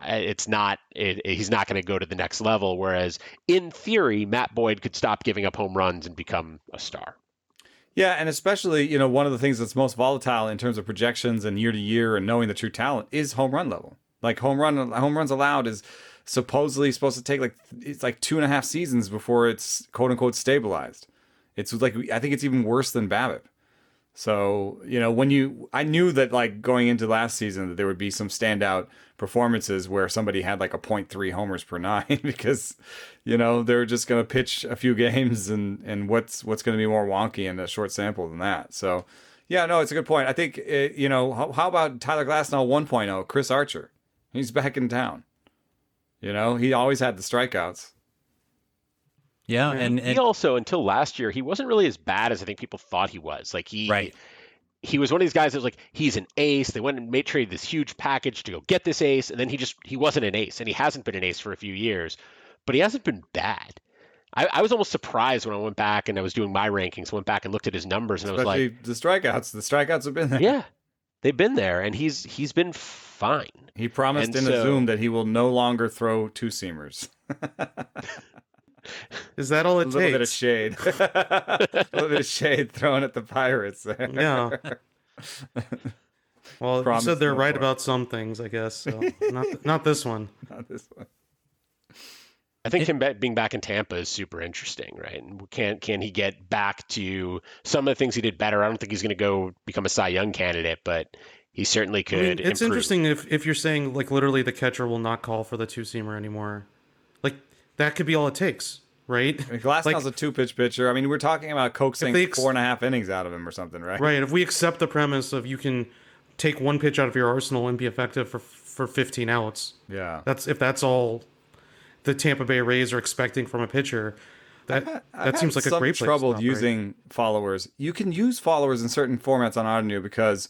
Speaker 6: uh, it's not it, he's not going to go to the next level. Whereas in theory, Matt Boyd could stop giving up home runs and become a star.
Speaker 4: Yeah, and especially, you know, one of the things that's most volatile in terms of projections and year to year and knowing the true talent is home run level. Like home run home runs allowed is supposedly supposed to take like it's like two and a half seasons before it's quote unquote stabilized. It's like I think it's even worse than BABIP. So, you know, when you, I knew that like going into last season that there would be some standout performances where somebody had like a 0.3 homers per nine because, you know, they're just going to pitch a few games and, and what's, what's going to be more wonky in a short sample than that. So, yeah, no, it's a good point. I think, uh you know, how, how about Tyler Glasnow 1.0, Chris Archer? He's back in town. You know, he always had the strikeouts.
Speaker 3: Yeah, and,
Speaker 6: he also until last year he wasn't really as bad as I think people thought he was. Like he
Speaker 3: Right.
Speaker 6: He was one of these guys that was like he's an ace. They went and made traded this huge package to go get this ace, and then he just he wasn't an ace, and he hasn't been an ace for a few years, but he hasn't been bad. I, I was almost surprised when I went back and I was doing my rankings, went back and looked at his numbers, and I was like,
Speaker 4: the strikeouts. The strikeouts have been there.
Speaker 6: yeah, they've been there, and he's he's been fine.
Speaker 4: He promised
Speaker 6: And
Speaker 4: in a Zoom that he will no longer throw two seamers.
Speaker 5: Is that all it
Speaker 4: A
Speaker 5: it
Speaker 4: little bit of shade. a little bit of shade thrown at the Pirates there.
Speaker 5: Yeah. Well, you said they're
Speaker 4: no
Speaker 5: right
Speaker 4: more.
Speaker 5: about some things, I guess. So not not this one.
Speaker 4: Not this one.
Speaker 6: I think him being back in Tampa is super interesting, right? And can can he get back to some of the things he did better? I don't think he's going to go become a Cy Young candidate, but he certainly could.
Speaker 5: I mean, it's
Speaker 6: improve.
Speaker 5: interesting if if you're saying like literally the catcher will not call for the two seamer anymore. That could be all it takes, right?
Speaker 4: I mean, Glasnow's
Speaker 5: Like-
Speaker 4: a two pitch pitcher. I mean, we're talking about coaxing
Speaker 5: ex-
Speaker 4: four and a half innings out of him or something, right?
Speaker 5: Right. If we accept the premise of you can take one pitch out of your arsenal and be effective for for 15 outs,
Speaker 4: Yeah.
Speaker 5: that's if that's all the Tampa Bay Rays are expecting from a pitcher. That
Speaker 4: I've
Speaker 5: that seems
Speaker 4: had
Speaker 5: like a great
Speaker 4: trouble using followers. You can use followers in certain formats on Ottoneu because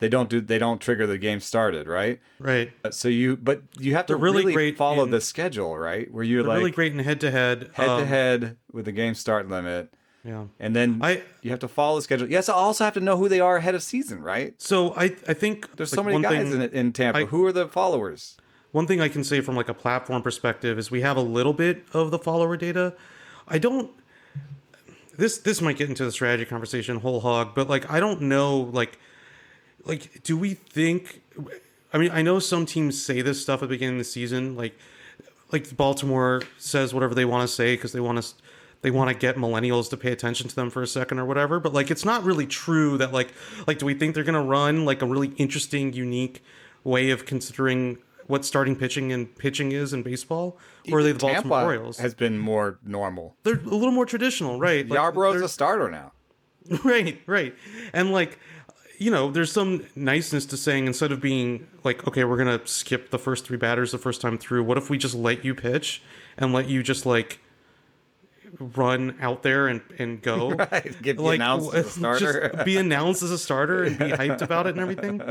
Speaker 4: they don't do they don't trigger the game started, right?
Speaker 5: right.
Speaker 4: Uh, so you but you have to
Speaker 5: They're really
Speaker 4: really,
Speaker 5: great
Speaker 4: follow
Speaker 5: in-
Speaker 4: the schedule, right? Where you're like
Speaker 5: really great in head to head.
Speaker 4: head to head um, with the game start limit.
Speaker 5: Yeah.
Speaker 4: And then
Speaker 5: I-
Speaker 4: you have to follow the schedule. Yes, I also have to know who they are ahead of season, right?
Speaker 5: So I I think
Speaker 4: There's
Speaker 5: like,
Speaker 4: so many
Speaker 5: one
Speaker 4: guys
Speaker 5: thing,
Speaker 4: in in Tampa.
Speaker 5: I-
Speaker 4: who are the followers?
Speaker 5: One thing I can say from like a platform perspective is we have a little bit of the follower data. I don't this this might get into the strategy conversation whole hog, but like I don't know like like do we think I mean I know some teams say this stuff at the beginning of the season like like Baltimore says whatever they want to say because they want to they want to get millennials to pay attention to them for a second or whatever but like it's not really true that like like do we think they're going to run like a really interesting unique way of considering what starting pitching and pitching is in baseball or are they the
Speaker 4: Tampa
Speaker 5: Baltimore Orioles
Speaker 4: has been more normal.
Speaker 5: they're a little more traditional right Like,
Speaker 4: Yarbrough's
Speaker 5: they're-
Speaker 4: a starter now.
Speaker 5: right right and like you know there's some niceness to saying instead of being like okay we're gonna skip the first three batters the first time through what if we just let you pitch and let you just like run out there and and go?
Speaker 4: Right, get
Speaker 5: like
Speaker 4: announced as a starter.
Speaker 5: just be announced as a starter and be hyped about it and everything?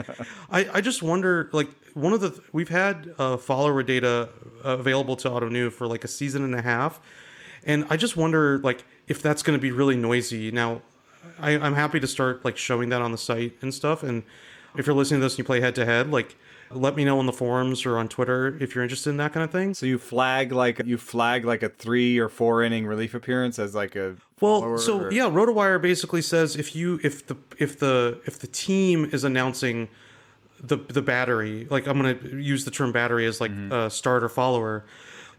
Speaker 5: I i just wonder like one of the we've had uh follower data available to Ottoneu for like a season and a half and i just wonder like if that's going to be really noisy. Now I, i'm happy to start like showing that on the site and stuff and if you're listening to this and you play head to head like let me know on the forums or on twitter if you're interested in that kind of thing
Speaker 4: So you flag like you flag like a three or four inning relief appearance as like a
Speaker 5: Well, so
Speaker 4: or-
Speaker 5: yeah, RotoWire basically says if you if the if the if the team is announcing the the battery, like I'm going to use the term battery as like
Speaker 4: Mm-hmm.
Speaker 5: a starter follower,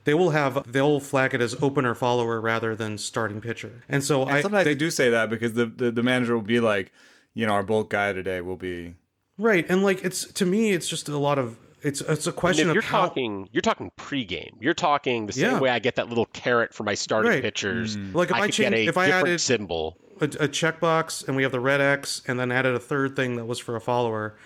Speaker 5: they will have they'll flag it as opener follower rather than starting pitcher. And so
Speaker 4: And
Speaker 5: I
Speaker 4: sometimes
Speaker 5: they,
Speaker 4: they do say that because the, the the manager will be like, you know, our bulk guy today will be
Speaker 5: right, and like it's to me, it's just a lot of it's it's a
Speaker 6: And
Speaker 5: question
Speaker 6: if
Speaker 5: of
Speaker 6: you're
Speaker 5: how.
Speaker 6: talking, you're talking pregame. You're talking the same
Speaker 5: Yeah.
Speaker 6: way I get that little carrot for my starting
Speaker 5: Right.
Speaker 6: pitchers. Mm-hmm.
Speaker 5: Like if I
Speaker 6: could
Speaker 5: change-
Speaker 6: get a
Speaker 5: if I added-
Speaker 6: symbol.
Speaker 5: a, a checkbox and we have the red X and then added a third thing that was for a follower.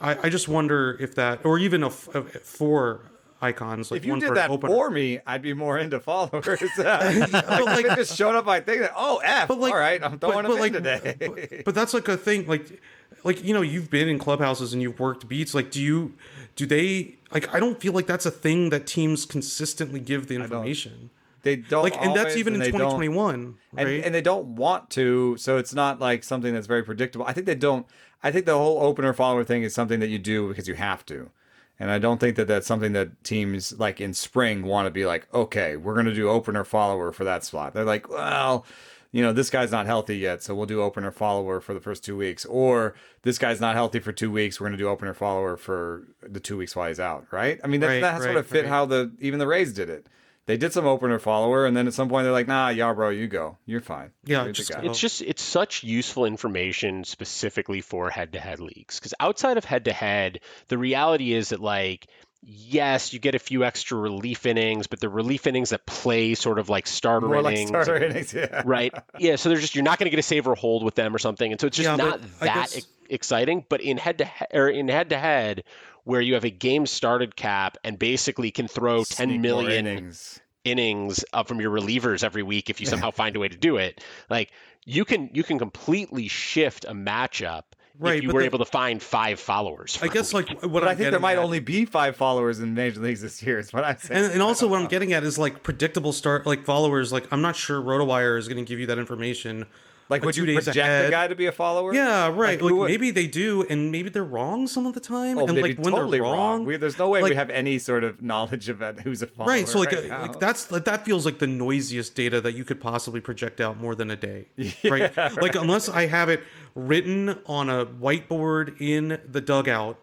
Speaker 5: I, I just wonder if that, or even a, f- a- four icons. Like
Speaker 4: If you did that
Speaker 5: opener.
Speaker 4: for me, I'd be more into followers. like,
Speaker 5: like-
Speaker 4: if it just showed up my thing, that, oh F,
Speaker 5: But like,
Speaker 4: all right, I'm throwing
Speaker 5: but
Speaker 4: in
Speaker 5: like,
Speaker 4: today.
Speaker 5: But, but that's like a thing. Like, like you know, you've been in clubhouses and you've worked beats. Like, do you, do they? Like, I don't feel like that's a thing that teams consistently give the information.
Speaker 4: they don't
Speaker 5: Like, and that's
Speaker 4: always,
Speaker 5: even in 2021, right?
Speaker 4: and, and they don't want to so it's not like something that's very predictable i think they don't i think the whole opener follower thing is something that you do because you have to and i don't think that that's something that teams like in spring want to be like okay we're going to do opener follower for that slot they're like well you know this guy's not healthy yet so we'll do opener follower for the first two weeks. Or this guy's not healthy for two weeks we're going to do opener follower for the two weeks while he's out right? I mean that's,
Speaker 5: Right,
Speaker 4: that sort of fit
Speaker 5: right.
Speaker 4: how the even the rays did it they did some opener follower, and then at some point they're like, "Nah, yeah, bro, you go. You're fine.
Speaker 5: Yeah,
Speaker 4: You're
Speaker 5: just
Speaker 6: It's just it's such useful information specifically for head-to-head leagues because outside of head-to-head, the reality is that like yes, you get a few extra relief innings, but the relief innings that play sort of like starter
Speaker 4: More like starter innings, yeah.
Speaker 6: right? Yeah, so they're just you're not going to get a save or hold with them or something, and so it's just
Speaker 5: Yeah,
Speaker 6: not that
Speaker 5: guess-
Speaker 6: exciting. But in head to head or in head to head, where you have a game started cap and basically can throw
Speaker 4: Sneak
Speaker 6: 10
Speaker 4: more
Speaker 6: million
Speaker 4: innings.
Speaker 6: innings uh, from your relievers every week if you somehow find a way to do it. Like you can you can completely shift a matchup
Speaker 5: Right,
Speaker 6: if you were
Speaker 5: the-
Speaker 6: able to find five followers.
Speaker 5: I guess like what
Speaker 4: But
Speaker 5: I'm
Speaker 4: think there might
Speaker 5: at-
Speaker 4: only be five followers in major leagues this year. Is what I'm saying.
Speaker 5: and, and also what I'm getting at is like predictable start like followers. Like I'm not sure RotoWire is going to give you that information.
Speaker 4: Like, would you project the guy to be a follower?
Speaker 5: Yeah, right. Like,
Speaker 4: would-
Speaker 5: maybe they do, and maybe they're wrong some of the time.
Speaker 4: Oh,
Speaker 5: and like when
Speaker 4: totally
Speaker 5: they're wrong,
Speaker 4: We, there's no way we have any sort of knowledge about who's a follower.
Speaker 5: right. So like,
Speaker 4: right
Speaker 5: uh,
Speaker 4: now.
Speaker 5: like that's like that feels like the noisiest data that you could possibly project out more than a day. right. Like unless I have it written on a whiteboard in the dugout.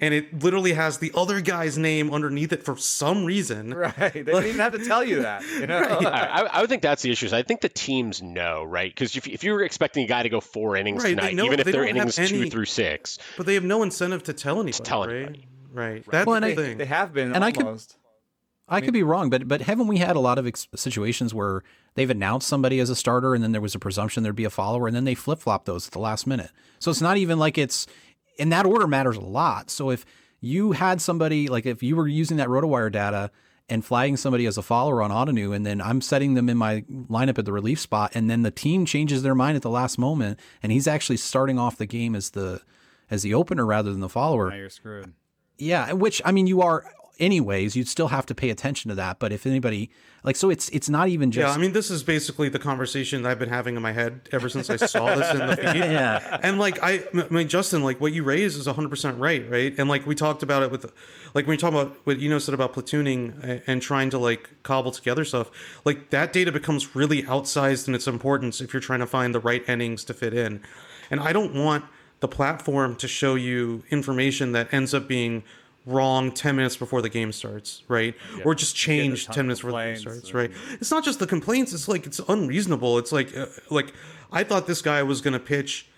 Speaker 5: And it literally has the other guy's name underneath it for some reason.
Speaker 4: right. They didn't even have to tell you that. You know.
Speaker 6: I, I- I would think that's the issue. is I think the teams know, right? Because if, if you were expecting a guy to go four innings
Speaker 5: Right,
Speaker 6: tonight,
Speaker 5: know-
Speaker 6: even if
Speaker 5: they
Speaker 6: they're
Speaker 5: don't have
Speaker 6: innings two through six,
Speaker 5: But they have no incentive to tell anybody.
Speaker 6: tell
Speaker 5: right?
Speaker 6: anybody.
Speaker 5: Right. That's
Speaker 3: Well,
Speaker 5: the
Speaker 3: I-
Speaker 5: thing.
Speaker 4: They have been
Speaker 3: And I could-
Speaker 4: almost.
Speaker 3: I could be wrong, but but haven't we had a lot of ex- situations where they've announced somebody as a starter and then there was a presumption there'd be a follower and then they flip flop those at the last minute. So it's not even like it's in that order matters a lot. So if you had somebody like if you were using that RotoWire data and flagging somebody as a follower on Ottoneu and then I'm setting them in my lineup at the relief spot and then the team changes their mind at the last moment and he's actually starting off the game as the as the opener rather than the follower.
Speaker 4: Now you're screwed.
Speaker 3: Yeah, which I mean, you are anyways. You'd still have to pay attention to that. But if anybody like, so it's it's not even just.
Speaker 5: Yeah, I mean, this is basically the conversation that I've been having in my head ever since I saw this in the feed.
Speaker 3: Yeah.
Speaker 5: And like, I, I mean, Justin, like what you raise is 100% right, right? And like we talked about it with, like when you talk about what you know said about platooning and trying to like cobble together stuff, like that data becomes really outsized in its importance if you're trying to find the right endings to fit in. And I don't want the platform to show you information that ends up being wrong 10 minutes before the game starts, right? Or just change 10 minutes before the game starts, right? It's not just the complaints, it's like it's unreasonable. It's like uh, like I thought this guy was going to pitch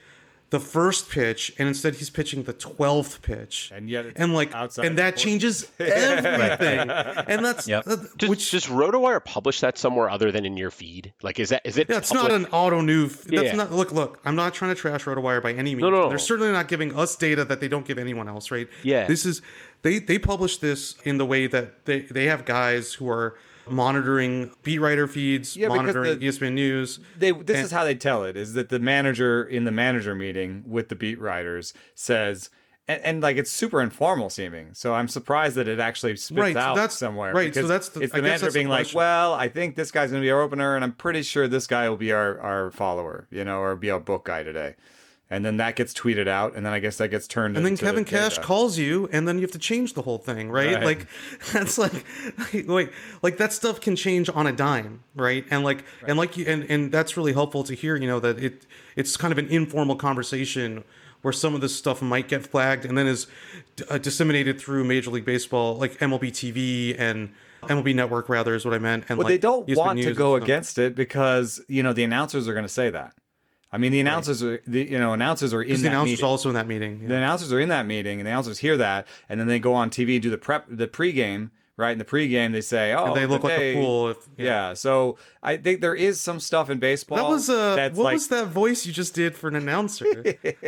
Speaker 5: the first pitch and instead he's pitching the 12th pitch.
Speaker 4: And yet it's
Speaker 5: and like
Speaker 4: outside
Speaker 5: and that changes everything. and that's
Speaker 3: Yep.
Speaker 5: that-
Speaker 6: Does,
Speaker 5: which
Speaker 6: does RotoWire publish that somewhere other than in your feed? Like, is that is it?
Speaker 5: Yeah, it's not an Ottoneu. That's
Speaker 6: Yeah.
Speaker 5: not. Look, look. I'm not trying to trash RotoWire by any means.
Speaker 6: no, no.
Speaker 5: They're certainly not giving us data that they don't give anyone else, right?
Speaker 6: Yeah.
Speaker 5: This is they they publish this in the way that they they have guys who are monitoring beat writer feeds,
Speaker 4: Yeah,
Speaker 5: monitoring
Speaker 4: the-
Speaker 5: ESPN News.
Speaker 4: They, this
Speaker 5: And-
Speaker 4: is how they tell it: is that the manager in the manager meeting with the beat writers says, and, and like it's super informal seeming. So I'm surprised that it actually spits
Speaker 5: Right, so
Speaker 4: out
Speaker 5: that's-
Speaker 4: somewhere.
Speaker 5: right, so that's the-
Speaker 4: it's
Speaker 5: I
Speaker 4: the
Speaker 5: guess
Speaker 4: manager
Speaker 5: that's the
Speaker 4: being like, well, I think this guy's gonna be our opener, and I'm pretty sure this guy will be our our follower, you know, or be our book guy today. And then that gets tweeted out, and then I guess that gets turned.
Speaker 5: And then Kevin Cash
Speaker 4: data.
Speaker 5: calls you, and then you have to change the whole thing, right?
Speaker 4: Right.
Speaker 5: Like that's like, like, wait, like that stuff can change on a dime, right? And like, and like, you, and and that's really helpful to hear. You know that it it's kind of an informal conversation where some of this stuff might get flagged and then is uh, disseminated through Major League Baseball, like MLB TV and MLB Network, rather is what I meant. And
Speaker 4: But
Speaker 5: like,
Speaker 4: they don't
Speaker 5: ESPN
Speaker 4: want to go against it because you know the announcers are going to say that. I mean, the announcers are the you know announcers are in
Speaker 5: Because
Speaker 4: that
Speaker 5: the announcer's
Speaker 4: meeting.
Speaker 5: also in that meeting.
Speaker 4: the announcers are in that meeting, and the announcers hear that, and then they go on TV and do the prep, the pregame. Right in the pregame, they say, "Oh,
Speaker 5: And they look like a fool. If,
Speaker 4: Yeah. so I think there is some stuff in baseball
Speaker 5: That was uh,
Speaker 4: that's
Speaker 5: what
Speaker 4: like
Speaker 5: was that voice you just did for an announcer? like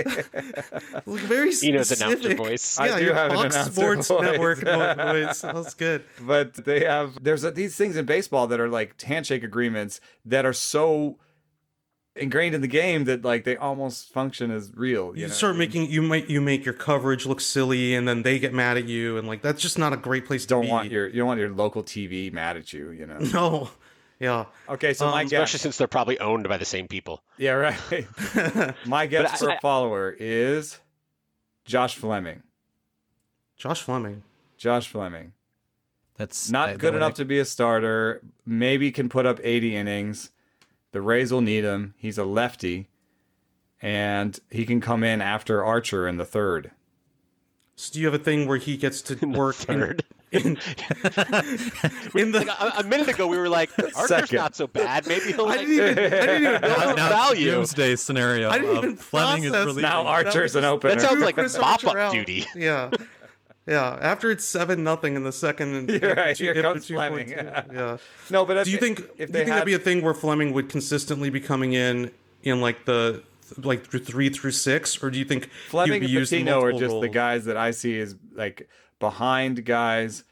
Speaker 5: very
Speaker 6: You know, it's announcer
Speaker 5: specific.
Speaker 6: voice.
Speaker 4: I
Speaker 5: Yeah,
Speaker 4: do
Speaker 5: your
Speaker 4: have an
Speaker 5: Fox
Speaker 4: announcer
Speaker 5: Sports
Speaker 4: voice.
Speaker 5: Network voice. That was good.
Speaker 4: but they have there's these things in baseball that are like handshake agreements that are so ingrained in the game that like they almost function as real. You,
Speaker 5: You
Speaker 4: know?
Speaker 5: start making you make you make your coverage look silly, and then they get mad at you, and like that's just not a great place
Speaker 4: don't
Speaker 5: be.
Speaker 4: want your you don't want your local TV mad at you. You know.
Speaker 5: no. Yeah.
Speaker 4: Okay, so
Speaker 5: Um,
Speaker 4: my
Speaker 6: Especially
Speaker 4: guess,
Speaker 6: since they're probably owned by the same people.
Speaker 4: yeah, right. my guess for a
Speaker 6: I-
Speaker 4: follower is Josh Fleming.
Speaker 5: Josh Fleming.
Speaker 4: Josh Fleming.
Speaker 3: That's
Speaker 4: Not
Speaker 3: I-
Speaker 4: good enough
Speaker 3: I-
Speaker 4: to be a starter. Maybe can put up 80 innings. The Rays will need him. He's a lefty. And he can come in after Archer in the third.
Speaker 5: So do you have a thing where he gets to work in,
Speaker 6: Third.
Speaker 5: in, in the?
Speaker 6: Like a, a minute ago, we were like, Archer's
Speaker 4: Second.
Speaker 6: not so bad. Maybe he'll
Speaker 5: I didn't even. I didn't even.
Speaker 6: Now-
Speaker 5: know.
Speaker 6: now- value.
Speaker 3: Doomsday scenario.
Speaker 5: I didn't even
Speaker 3: Fleming is
Speaker 5: process.
Speaker 4: Now Archer's an opener.
Speaker 6: That sounds like
Speaker 5: Chris
Speaker 6: mop up
Speaker 5: Archer
Speaker 6: duty.
Speaker 5: Yeah. Yeah. After it's seven nothing in the second,
Speaker 4: You're right, here comes Fleming.
Speaker 5: Yeah.
Speaker 4: no, but
Speaker 5: Do you think?
Speaker 4: if
Speaker 5: do you think
Speaker 4: had,
Speaker 5: that'd be a thing where Fleming would consistently be coming in in like the like three through six, or do you think
Speaker 4: Fleming
Speaker 5: be
Speaker 4: and Patino are just the guys that I see as like behind guys.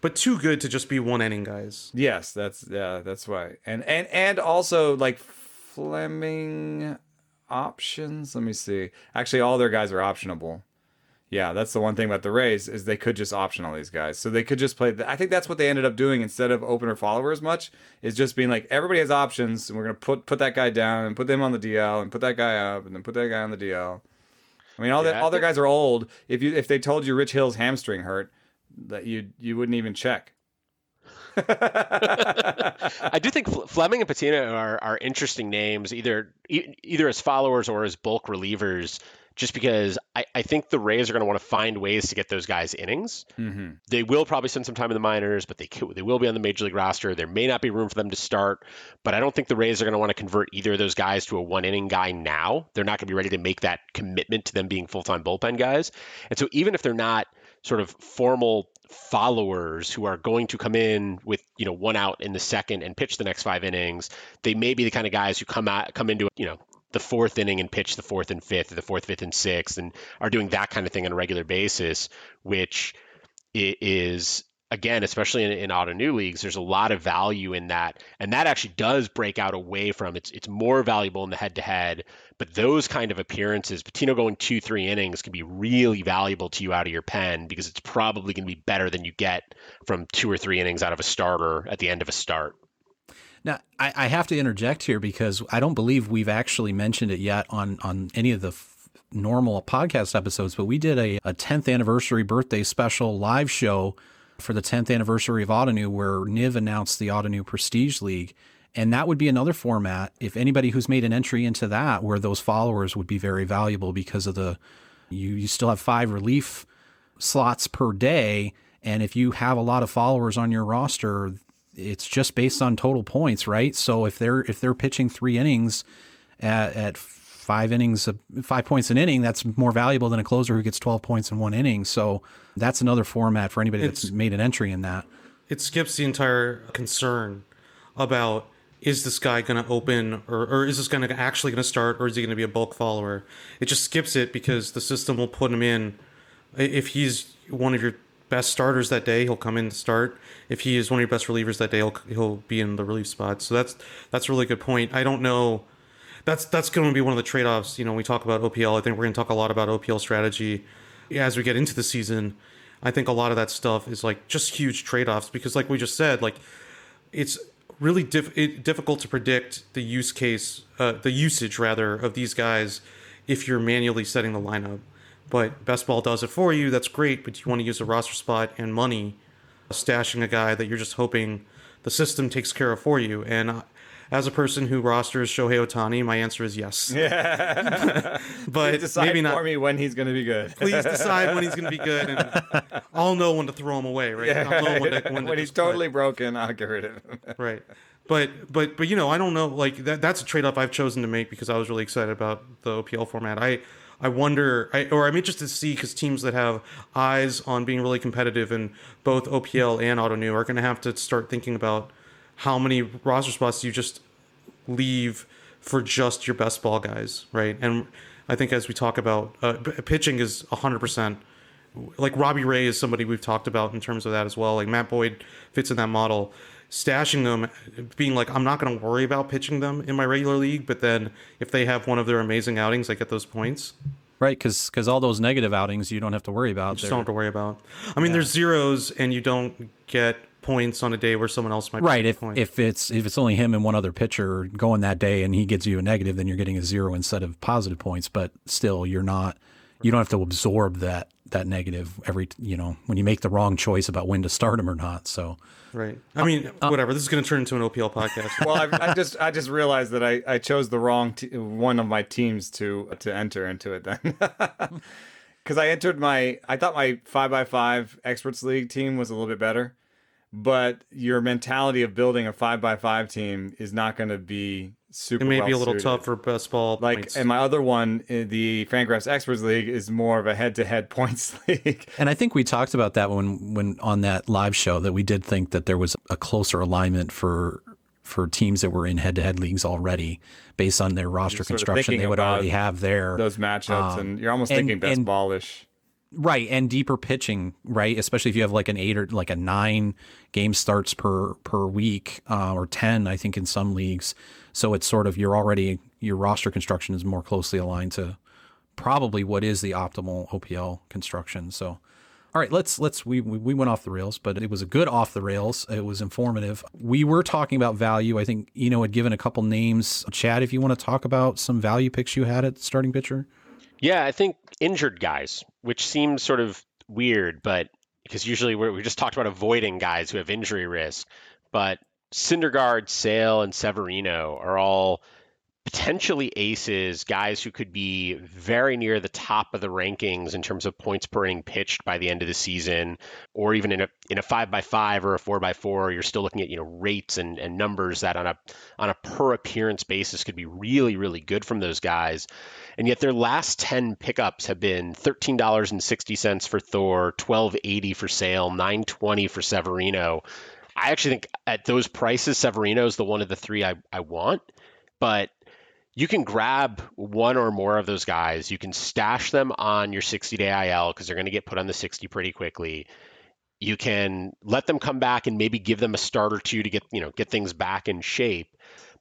Speaker 5: but too good to just be one inning guys?
Speaker 4: Yes, that's yeah, that's why. And and and also like Fleming options. Let me see. Actually, all their guys are optionable. Yeah, that's the one thing about the Rays is they could just option all these guys. So they could just play. I think that's what they ended up doing instead of opener follower as much is just being like everybody has options and we're gonna put put that guy down and put them on the DL and put that guy up and then put that guy on the DL. I mean, all that
Speaker 6: Yeah, I
Speaker 4: all their guys are old. If you if they told you Rich Hill's hamstring hurt, that you you wouldn't even check.
Speaker 6: I do think Fleming and Patino are, are interesting names, either either as followers or as bulk relievers. Just because I, I think the Rays are going to want to find ways to get those guys innings.
Speaker 4: Mm-hmm.
Speaker 6: They will probably spend some time in the minors, but they they will be on the major league roster. There may not be room for them to start, but I don't think the Rays are going to want to convert either of those guys to a one inning guy now. They're not going to be ready to make that commitment to them being full time bullpen guys. And so even if they're not sort of formal followers who are going to come in with you know one out in the second and pitch the next five innings, they may be the kind of guys who come out come into you know the fourth inning and pitch the fourth and fifth, or the fourth, fifth, and sixth, and are doing that kind of thing on a regular basis, which is again, especially in, in Ottoneu leagues, there's a lot of value in that, and that actually does break out away from it's it's more valuable in the head to head. But those kind of appearances, Patino going two, three innings can be really valuable to you out of your pen because it's probably going to be better than you get from two or three innings out of a starter at the end of a start.
Speaker 3: Now, I, I have to interject here because I don't believe we've actually mentioned it yet on on any of the f- normal podcast episodes, but we did a, a 10th anniversary birthday special live show for the 10th anniversary of Ottoneu where Niv announced the Ottoneu Prestige League. And that would be another format if anybody who's made an entry into that where those followers would be very valuable because of the you you still have five relief slots per day and if you have a lot of followers on your roster it's just based on total points right so if they're if they're pitching three innings at, at five innings five points an inning that's more valuable than a closer who gets 12 points in one inning so that's another format for anybody that's made an entry in that
Speaker 5: It skips the entire concern about is this guy going to open or, or is this going to actually going to start or is he going to be a bulk follower? It just skips it because the system will put him in. If he's one of your best starters that day, he'll come in to start. If he is one of your best relievers that day, he'll, he'll be in the relief spot. So that's that's a really good point. I don't know. That's that's going to be one of the trade offs. You know, we talk about OPL. I think we're going to talk a lot about OPL strategy as we get into the season. I think a lot of that stuff is like just huge trade offs because, like we just said, like it's really diff- it, difficult to predict the use case, uh, the usage rather of these guys if you're manually setting the lineup. But best ball does it for you. That's great, but you want to use a roster spot and money, stashing a guy that you're just hoping the system takes care of for you. And uh, as a person who rosters Shohei Ohtani, my answer is yes. Yeah. but
Speaker 4: Decide
Speaker 5: maybe not
Speaker 4: for me when he's going to be good.
Speaker 5: please decide when he's going to be good, and I'll know when to throw him away, right? I'll know when to, when to
Speaker 4: when he's totally broken, I'll get rid of him.
Speaker 5: right. But but but you know, I don't know. Like that that's a trade off I've chosen to make because I was really excited about the OPL format. I I wonder, I, or I'm interested to see because teams that have eyes on being really competitive in both OPL and Ottoneu are going to have to start thinking about how many roster spots you just leave for just your best ball guys, right? And I think as we talk about uh, pitching is 100%. Like Robbie Ray is somebody we've talked about in terms of that as well. Like Matt Boyd fits in that model. Stashing them, being like, I'm not going to worry about pitching them in my regular league, but then if they have one of their amazing outings, I get those points.
Speaker 3: Right, because because all those negative outings you don't have to worry about.
Speaker 5: Just
Speaker 3: They're-
Speaker 5: don't have to worry about. I mean, there's zeros, and you don't get points on a day where someone else might
Speaker 3: Right. If if it's if it's only him and one other pitcher going that day and he gives you a negative, then you're getting a zero instead of positive points. But still, you're not. You don't have to absorb that that negative every you know when you make the wrong choice about when to start them or not. So
Speaker 5: right. I mean, uh, uh, whatever. This is going to turn into an OPL podcast.
Speaker 4: well, I, I just I just realized that I, I chose the wrong t- one of my teams to to enter into it then. Because I entered my I thought my five by five experts league team was a little bit better, but your mentality of building a five by five team is not going to be super.
Speaker 5: it may be a little
Speaker 4: well-suited.
Speaker 5: tough for best ball
Speaker 4: Like,
Speaker 5: points.
Speaker 4: and my other one, uh, the Fangraphs Experts League, is more of a head-to-head points league.
Speaker 3: And I think we talked about that when when on that live show that we did think that there was a closer alignment for for teams that were in head-to-head leagues already based on their roster construction they would already have there.
Speaker 4: Those matchups, and you're almost
Speaker 3: and-
Speaker 4: thinking best
Speaker 3: and-
Speaker 4: ballish.
Speaker 3: Right, and deeper pitching, right? Especially if you have like an eight or like a nine game starts per per week, uh, or ten, I think in some leagues. So it's sort of you're already your roster construction is more closely aligned to probably what is the optimal OPL construction. So, all right, let's let's we we we went off the rails, but it was a good off the rails. It was informative. We were talking about value. I think Eno had given a couple names. Chad, if you want to talk about some value picks you had at starting pitcher.
Speaker 6: Yeah, I think injured guys, which seems sort of weird, but because usually we're, we just talked about avoiding guys who have injury risk, but Syndergaard, Sale, and Severino are all potentially aces, guys who could be very near the top of the rankings in terms of points per inning pitched by the end of the season, or even in a in a five by five or a four by four, you're still looking at you know rates and, and numbers that on a on a per appearance basis could be really really good from those guys, and yet their last ten pickups have been thirteen dollars and sixty cents for Thor, twelve eighty for Sale, nine twenty for Severino. I actually think at those prices, Severino is the one of the three I, I want, but you can grab one or more of those guys. You can stash them on your 60 day IL because they're going to get put on the 60 pretty quickly. You can let them come back and maybe give them a start or two to get, you know, get things back in shape.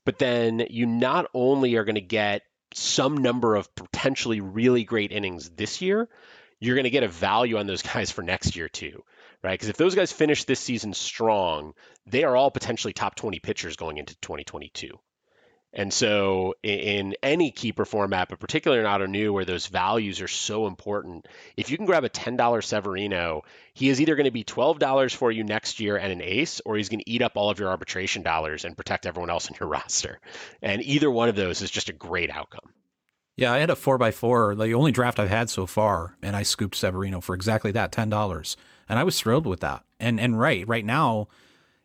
Speaker 6: But then you not only are going to get some number of potentially really great innings this year, you're going to get a value on those guys for next year too, right? Because if those guys finish this season strong, they are all potentially top 20 pitchers going into 2022. And so in any keeper format, but particularly in Ottoneu where those values are so important, if you can grab a $10 Severino, he is either going to be $12 for you next year and an ace, or he's going to eat up all of your arbitration dollars and protect everyone else in your roster. And either one of those is just a great outcome.
Speaker 3: Yeah, I had a four by four, the only draft I've had so far, and I scooped Severino for exactly that, ten dollars, and I was thrilled with that. And and right, right now,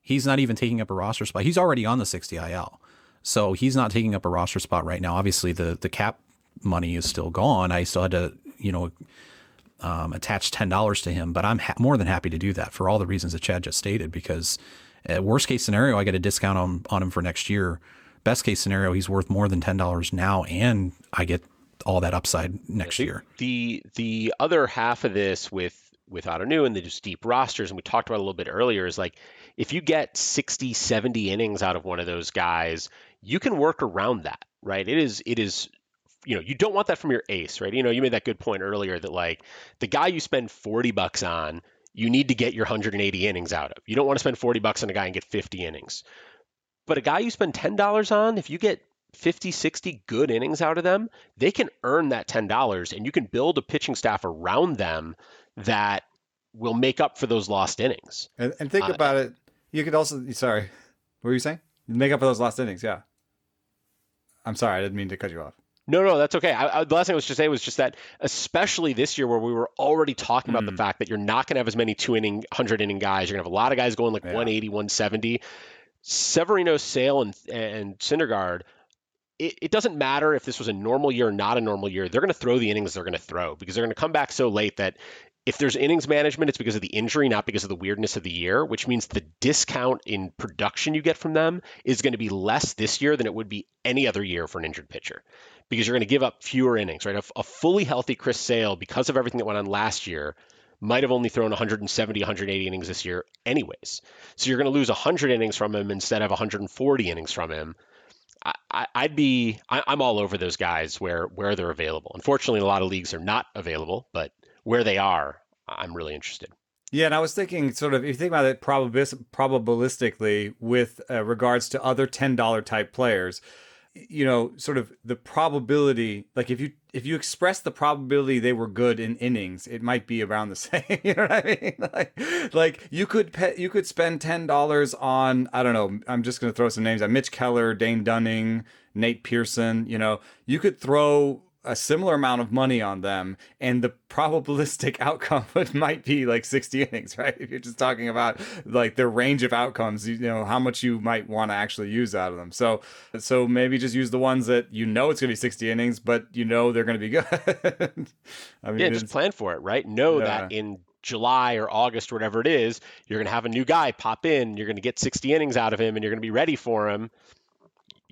Speaker 3: he's not even taking up a roster spot. He's already on the sixty IL, so he's not taking up a roster spot right now. Obviously, the the cap money is still gone. I still had to, you know, um, attach ten dollars to him, but I'm ha- more than happy to do that for all the reasons that Chad just stated. Because uh, worst case scenario, I get a discount on on him for next year. Best case scenario, he's worth more than ten dollars now, and I get all that upside next year.
Speaker 6: The the other half of this with with New and the just deep rosters, and we talked about a little bit earlier, is like if you get 60, 70 innings out of one of those guys, you can work around that, right? It is it is you know, you don't want that from your ace, right? You know, you made that good point earlier that like the guy you spend 40 bucks on, you need to get your 180 innings out of. You don't want to spend 40 bucks on a guy and get 50 innings. But a guy you spend $10 on, if you get 50, 60 good innings out of them, they can earn that $10 and you can build a pitching staff around them that will make up for those lost innings.
Speaker 4: And, and think
Speaker 6: Uh,
Speaker 4: about it. You could also, sorry, what were you saying? Make up for those lost innings, yeah. I'm sorry, I didn't mean to cut you off.
Speaker 6: No, no, that's okay. I, I, the last thing I was to say was just that, especially this year where we were already talking about the fact that you're not going to have as many two inning, 100 inning guys. You're going to have a lot of guys going like
Speaker 4: Yeah.
Speaker 6: 180, 170. Severino, Sale, and and Syndergaard. It, it doesn't matter if this was a normal year or not a normal year. They're going to throw the innings they're going to throw because they're going to come back so late that if there's innings management, it's because of the injury, not because of the weirdness of the year, which means the discount in production you get from them is going to be less this year than it would be any other year for an injured pitcher because you're going to give up fewer innings, right? A, a fully healthy Chris Sale, because of everything that went on last year, might have only thrown 170, 180 innings this year, anyways. So you're going to lose 100 innings from him instead of 140 innings from him. I, would be, I, I'm all over those guys where where they're available. Unfortunately, a lot of leagues are not available, but where they are, I'm really interested.
Speaker 4: Yeah, and I was thinking, sort of, if you think about it probabilis- probabilistically with uh, regards to other ten dollar type players, you know, sort of the probability, like if you if you express the probability they were good in innings, it might be around the same. you know what I mean? Like, like you could pay, you could spend ten dollars on I don't know. I'm just gonna throw some names: at Mitch Keller, Dane Dunning, Nate Pearson. You know, you could throw a similar amount of money on them and the probabilistic outcome might be like 60 innings right if you're just talking about like the range of outcomes you know how much you might want to actually use out of them so so maybe just use the ones that you know it's going to be 60 innings but you know they're going to be good
Speaker 6: i mean yeah just plan for it right know yeah. that in July or August or whatever it is, you're going to have a new guy pop in. You're going to get 60 innings out of him, and you're going to be ready for him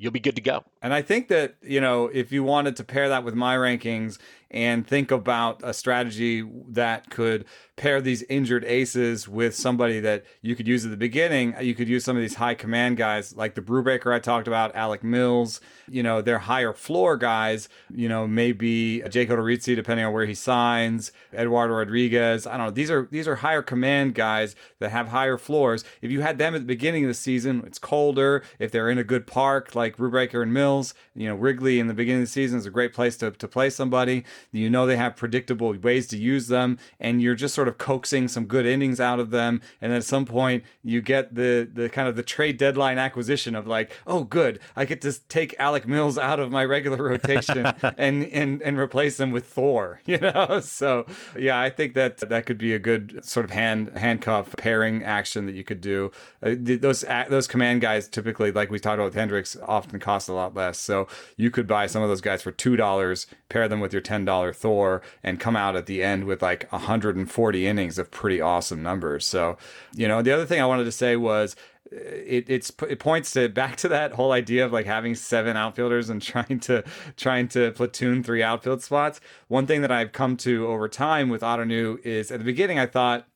Speaker 6: you'll be good to go.
Speaker 4: And I think that, you know, if you wanted to pair that with my rankings and think about a strategy that could pair these injured aces with somebody that you could use at the beginning. You could use some of these high command guys like the Brubaker I talked about, Alec Mills. You know, they're higher floor guys. You know, maybe Jake Odorizzi, depending on where he signs. Eduardo Rodriguez. I don't know. These are these are higher command guys that have higher floors. If you had them at the beginning of the season, it's colder. If they're in a good park like Brubaker and Mills, you know, Wrigley in the beginning of the season is a great place to, to play somebody. You know they have predictable ways to use them, and you're just sort of coaxing some good innings out of them, and at some point you get the the kind of the trade deadline acquisition of like, oh, good, I get to take Alec Mills out of my regular rotation and and and replace him with Thor, you know. So yeah, I think that that could be a good sort of hand handcuff pairing action that you could do. Uh, those those command guys typically, like we talked about with Hendricks, often cost a lot less. So you could buy some of those guys for two dollars, pair them with your ten dollar Thor, and come out at the end with like 140 innings of pretty awesome numbers. So, you know, the other thing I wanted to say was uh, it it's it points to back to that whole idea of like having seven outfielders and trying to trying to platoon three outfield spots. One thing that I've come to over time with Ottoneu is at the beginning I thought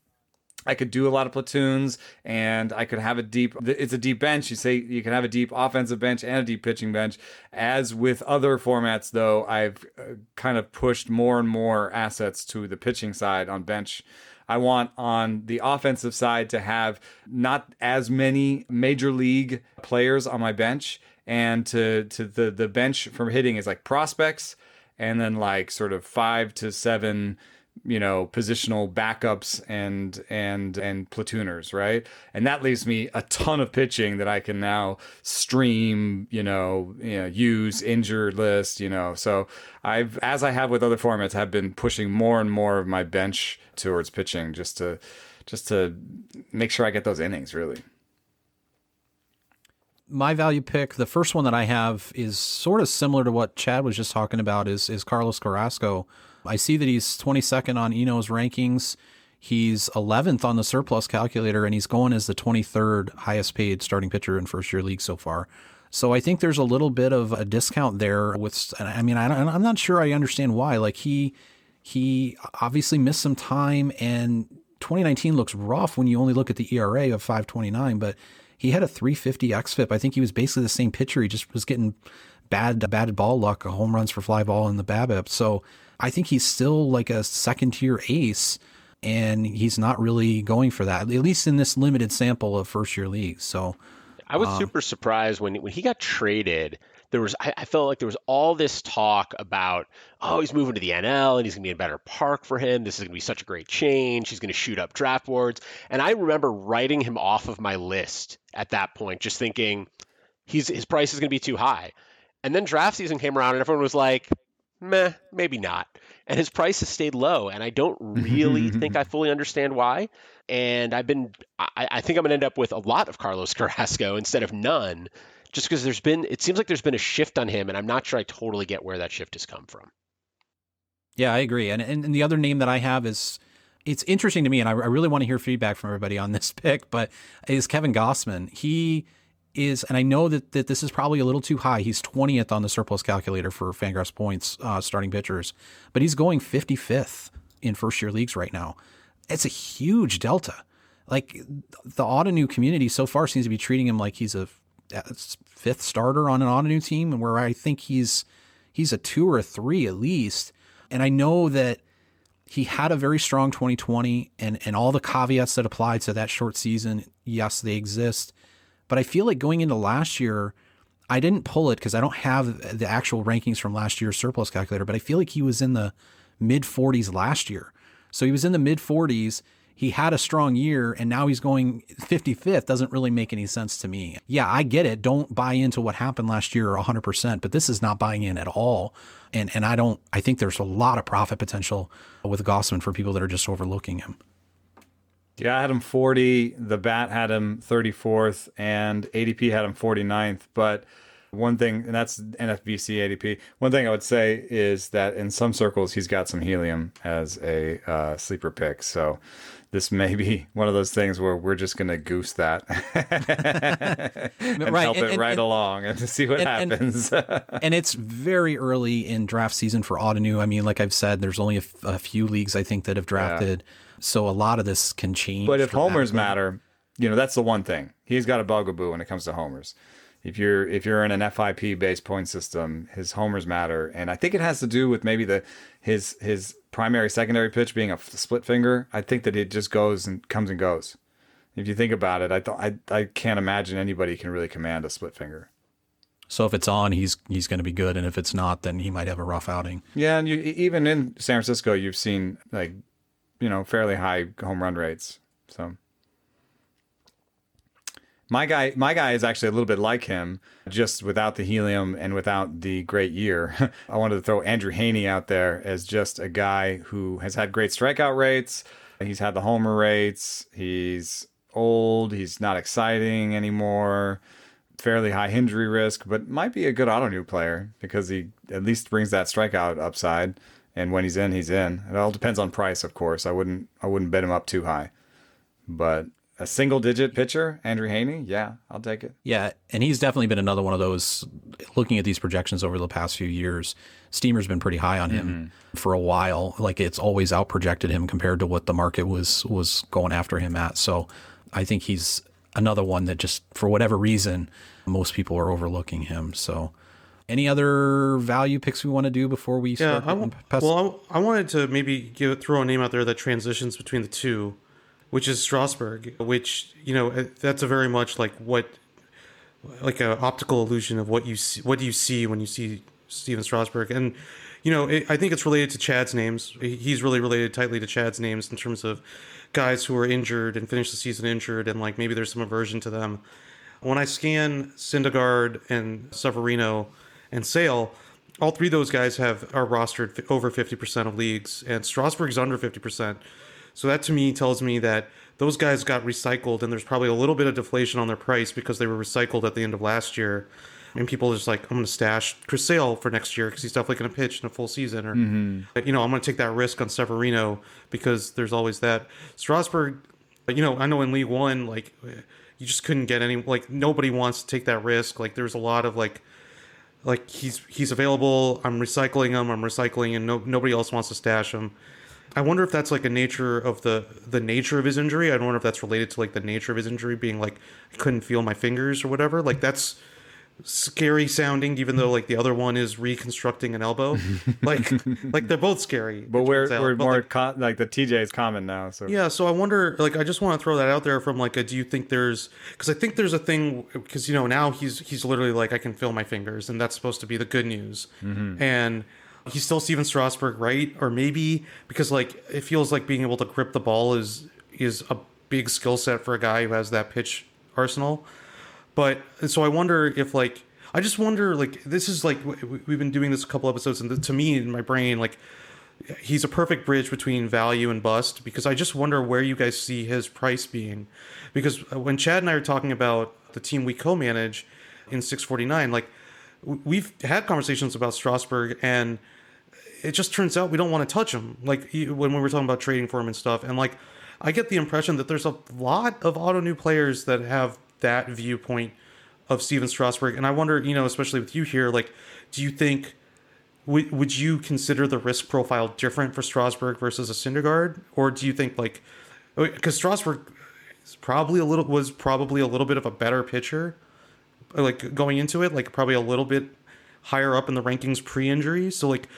Speaker 4: I could do a lot of platoons and I could have a deep it's a deep bench. You say you can have a deep offensive bench and a deep pitching bench. As with other formats though, I've uh, kind of pushed more and more assets to the pitching side on bench. I want on the offensive side to have not as many major league players on my bench and to to the the bench from hitting is like prospects and then like sort of 5 to 7 you know positional backups and and and platooners right? And that leaves me a ton of pitching that i can now stream you know, you know use injured list you know. So i've as i have with other formats have been pushing more and more of my bench towards pitching just to just to make sure i get those innings really.
Speaker 3: My value pick, the first one that I have is sort of similar to what Chad was just talking about is is Carlos Carrasco I see that he's 22nd on Eno's rankings. He's 11th on the surplus calculator, and he's going as the 23rd highest paid starting pitcher in first year league so far. So I think there's a little bit of a discount there. With, I mean, I am not sure I understand why. Like he, he obviously missed some time, and 2019 looks rough when you only look at the ERA of 5.29. But he had a 350 xFIP. I think he was basically the same pitcher. He just was getting bad, bad ball luck, home runs for fly ball in the BABIP. So I think he's still like a second tier ace and he's not really going for that, at least in this limited sample of first year leagues. So
Speaker 6: I was um, super surprised when when he got traded. There was I, I, felt like there was all this talk about oh he's moving to the NL and he's gonna be in a better park for him. This is gonna be such a great change. He's gonna shoot up draft boards. And I remember writing him off of my list at that point, just thinking he's his price is gonna be too high. And then draft season came around and everyone was like, meh, maybe not. And his price has stayed low, and I don't really think I fully understand why. And I've been, I, I think I'm going to end up with a lot of Carlos Carrasco instead of none, just because there's been, it seems like there's been a shift on him, and I'm not sure I totally get where that shift has come from.
Speaker 3: Yeah, I agree. And, and and the other name that I have is it's interesting to me, and I, I really want to hear feedback from everybody on this pick, but is Kevin Gausman. He is, and I know that, that this is probably a little too high. He's 20th on the surplus calculator for Fangraphs points uh, starting pitchers, but he's going 55th in first year leagues right now. It's a huge delta. Like the Ottoneu community so far seems to be treating him like he's a fifth starter on an Ottoneu team, and where I think he's he's a two or a three at least. And I know that he had a very strong 2020 and, and all the caveats that apply to that short season, yes, they exist. But I feel like going into last year, I didn't pull it because I don't have the actual rankings from last year's surplus calculator, but I feel like he was in the mid 40s last year. So he was in the mid 40s. He had a strong year and now he's going 55th. Doesn't really make any sense to me. Yeah, I get it. Don't buy into what happened last year 100%, but this is not buying in at all. And and I don't I think there's a lot of profit potential with Gausman for people that are just overlooking him.
Speaker 4: Yeah, I had him 40. The bat had him 34th, and ADP had him 49th. But one thing, and that's NFBC ADP. One thing I would say is that in some circles, he's got some helium as a uh, sleeper pick. So this may be one of those things where we're just going to goose that and
Speaker 3: Right,
Speaker 4: help
Speaker 3: and-
Speaker 4: it
Speaker 3: and-
Speaker 4: right
Speaker 3: and-
Speaker 4: along and see what happens.
Speaker 3: and it's very early in draft season for Ottoneu. I mean, like I've said, there's only a, f- a few leagues I think that have drafted, so a lot of this can change.
Speaker 4: But if homers matter, you know that's the one thing. He's got a bugaboo when it comes to homers. If you're if you're in an FIP based point system, his homers matter, and I think it has to do with maybe the his his primary secondary pitch being a f- split finger. I think that it just goes and comes and goes. If you think about it, I th- I I can't imagine anybody can really command a split finger.
Speaker 3: so if it's on, he's he's going to be good, and if it's not, then he might have a rough outing.
Speaker 4: Yeah, and you even in San Francisco, you've seen like you know fairly high home run rates. So my guy, my guy is actually a little bit like him, just without the helium and without the great year. I wanted to throw Andrew Heaney out there as just a guy who has had great strikeout rates. He's had the homer rates. He's old. He's not exciting anymore. Fairly high injury risk, but might be a good Ottoneu player because he at least brings that strikeout upside. And when he's in, he's in. It all depends on price, of course. I wouldn't I wouldn't bet him up too high. But a single digit pitcher, Andrew Heaney, yeah, I'll take it.
Speaker 3: Yeah, and he's definitely been another one of those. Looking at these projections over the past few years, Steamer's been pretty high on him mm-hmm. for a while. Like it's always out projected him compared to what the market was was going after him at. So I think he's another one that just for whatever reason most people are overlooking him. So any other value picks we want to do before we
Speaker 5: Yeah,
Speaker 3: start?
Speaker 5: I,
Speaker 3: getting
Speaker 5: well, I, I wanted to maybe give throw a name out there that transitions between the two, which is Strasburg, which you know uh, that's a very much like what, like an optical illusion of what you see. What do you see when you see Stephen Strasburg? And you know, it, I think it's related to Chad's names. He's really related tightly to Chad's names in terms of guys who are injured and finish the season injured, and like maybe there's some aversion to them. When I scan Syndergaard and Severino and Sale, all three of those guys have are rostered over 50% of leagues, and Strasburg's under 50%. So that to me tells me that those guys got recycled, and there's probably a little bit of deflation on their price because they were recycled at the end of last year. And people are just like, I'm going to stash Chris Sale for next year because he's definitely going to pitch in a full season. Or, mm-hmm. like, you know, I'm going to take that risk on Severino because there's always that. Strasburg, you know, I know in League One, like, you just couldn't get any, like, nobody wants to take that risk. Like, there's a lot of, like, like he's he's available. I'm recycling him. I'm recycling, and no, nobody else wants to stash him. I wonder if that's like a nature of the the nature of his injury. I wonder if that's related to like the nature of his injury being like I couldn't feel my fingers or whatever. Like that's scary sounding, even though like the other one is reconstructing an elbow. like like they're both scary.
Speaker 4: But we're we're
Speaker 5: But,
Speaker 4: more
Speaker 5: like,
Speaker 4: co- like the TJ is common now. So
Speaker 5: yeah, so I wonder, like, I just want to throw that out there from like, a, do you think there's, because I think there's a thing, because you know now he's he's literally like, I can feel my fingers, and that's supposed to be the good news, mm-hmm. and he's still Stephen Strasburg, right? Or maybe because like it feels like being able to grip the ball is is a big skill set for a guy who has that pitch arsenal, but so I wonder if like I just wonder, like, this is like we've been doing this a couple episodes, and to me, in my brain, like, he's a perfect bridge between value and bust because I just wonder where you guys see his price being. Because uh, when Chad and I are talking about the team we co-manage in 649, like we've had conversations about Strasburg and it just turns out we don't want to touch him. Like when we were talking about trading for him and stuff, and like I get the impression that there's a lot of Ottoneu players that have that viewpoint of Stephen Strasburg, and I wonder, you know, especially with you here, like, do you think would would you consider the risk profile different for Strasburg versus a Syndergaard, or do you think like because Strasburg is probably a little was probably a little bit of a better pitcher, like going into it, like probably a little bit higher up in the rankings pre-injury. So like,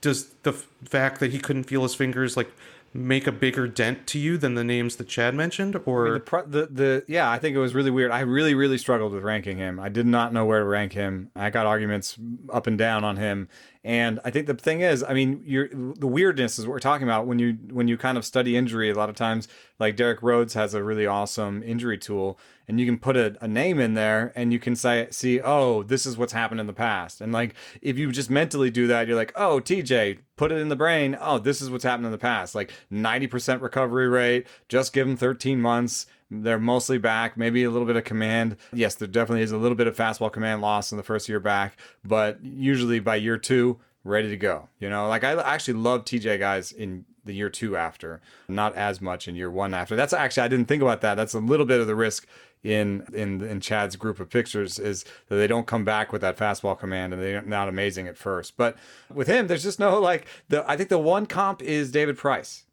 Speaker 5: does the fact that he couldn't feel his fingers like make a bigger dent to you than the names that Chad mentioned, or
Speaker 4: the, pro- the the yeah, I think it was really weird. I really really struggled with ranking him. I did not know where to rank him. I got arguments up and down on him. And I think the thing is, I mean, the weirdness is what we're talking about when you when you kind of study injury. A lot of times, like Derek Rhodes has a really awesome injury tool, and you can put a, a name in there, and you can say, see, oh, this is what's happened in the past. And like, if you just mentally do that, you're like, oh, TJ, put it in the brain. Oh, this is what's happened in the past. Like 90% recovery rate. Just give them 13 months. They're mostly back, maybe a little bit of command. Yes, there definitely is a little bit of fastball command loss in the first year back, but usually by year two, ready to go. You know, like I actually love TJ guys in the year two after, not as much in year one after. That's actually I didn't think about that. That's a little bit of the risk in in in Chad's group of pictures is that they don't come back with that fastball command and they're not amazing at first. But with him, there's just no like the I think the one comp is David Price.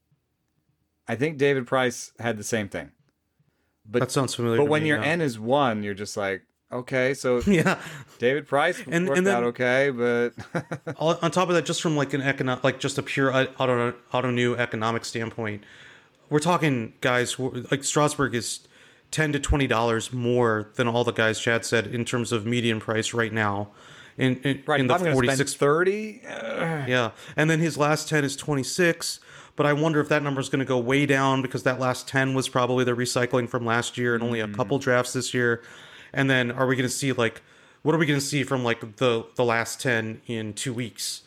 Speaker 4: I think David Price had the same thing. But
Speaker 5: that sounds familiar.
Speaker 4: but when
Speaker 5: me,
Speaker 4: your
Speaker 5: yeah.
Speaker 4: N is one, you're just like, okay, so
Speaker 5: yeah.
Speaker 4: David Price
Speaker 5: And-
Speaker 4: worked
Speaker 5: and then-
Speaker 4: out okay, but
Speaker 5: on top of that, just from like an economic, like just a pure uh, auto Ottoneu economic standpoint, we're talking guys like Strasburg is ten to twenty dollars more than all the guys Chad said in terms of median price right now. In in,
Speaker 4: right,
Speaker 5: in the
Speaker 4: I'm going to
Speaker 5: forty six,
Speaker 4: thirty.
Speaker 5: yeah, and then his last ten is twenty six. But I wonder if that number is going to go way down because that last ten was probably the recycling from last year and only a couple drafts this year. And then are we going to see like what are we going to see from like the the last ten in two weeks?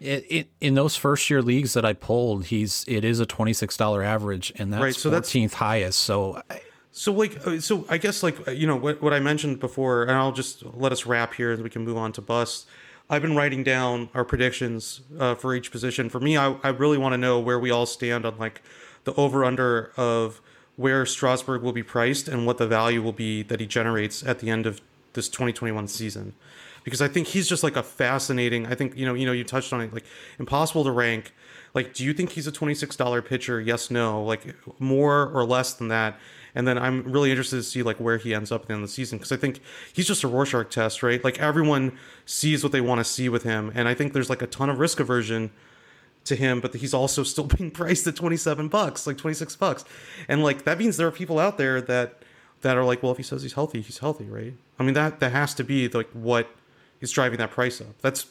Speaker 3: It, it, in those first year leagues that I pulled, he's it is a twenty six dollar average, and that's
Speaker 5: Right, so that's-
Speaker 3: fourteenth highest. So I-
Speaker 5: So like, uh, so I guess like uh, you know what what I mentioned before, and I'll just let us wrap here, and we can move on to bust. I've been writing down our predictions uh, for each position. For me, I, I really want to know where we all stand on like the over under of where Strasburg will be priced and what the value will be that he generates at the end of this 2021 season. Because I think he's just like a fascinating. I think you know you know you touched on it like impossible to rank. Like, do you think he's a twenty six dollar pitcher? Yes, no. Like more or less than that. And then I'm really interested to see like where he ends up at the end of the season because I think he's just a Rorschach test, right? Like everyone sees what they want to see with him, and I think there's like a ton of risk aversion to him, but he's also still being priced at 27 bucks, like 26 bucks. And like that means there are people out there that that are like, well, if he says he's healthy, he's healthy, right? I mean that that has to be like what is driving that price up. That's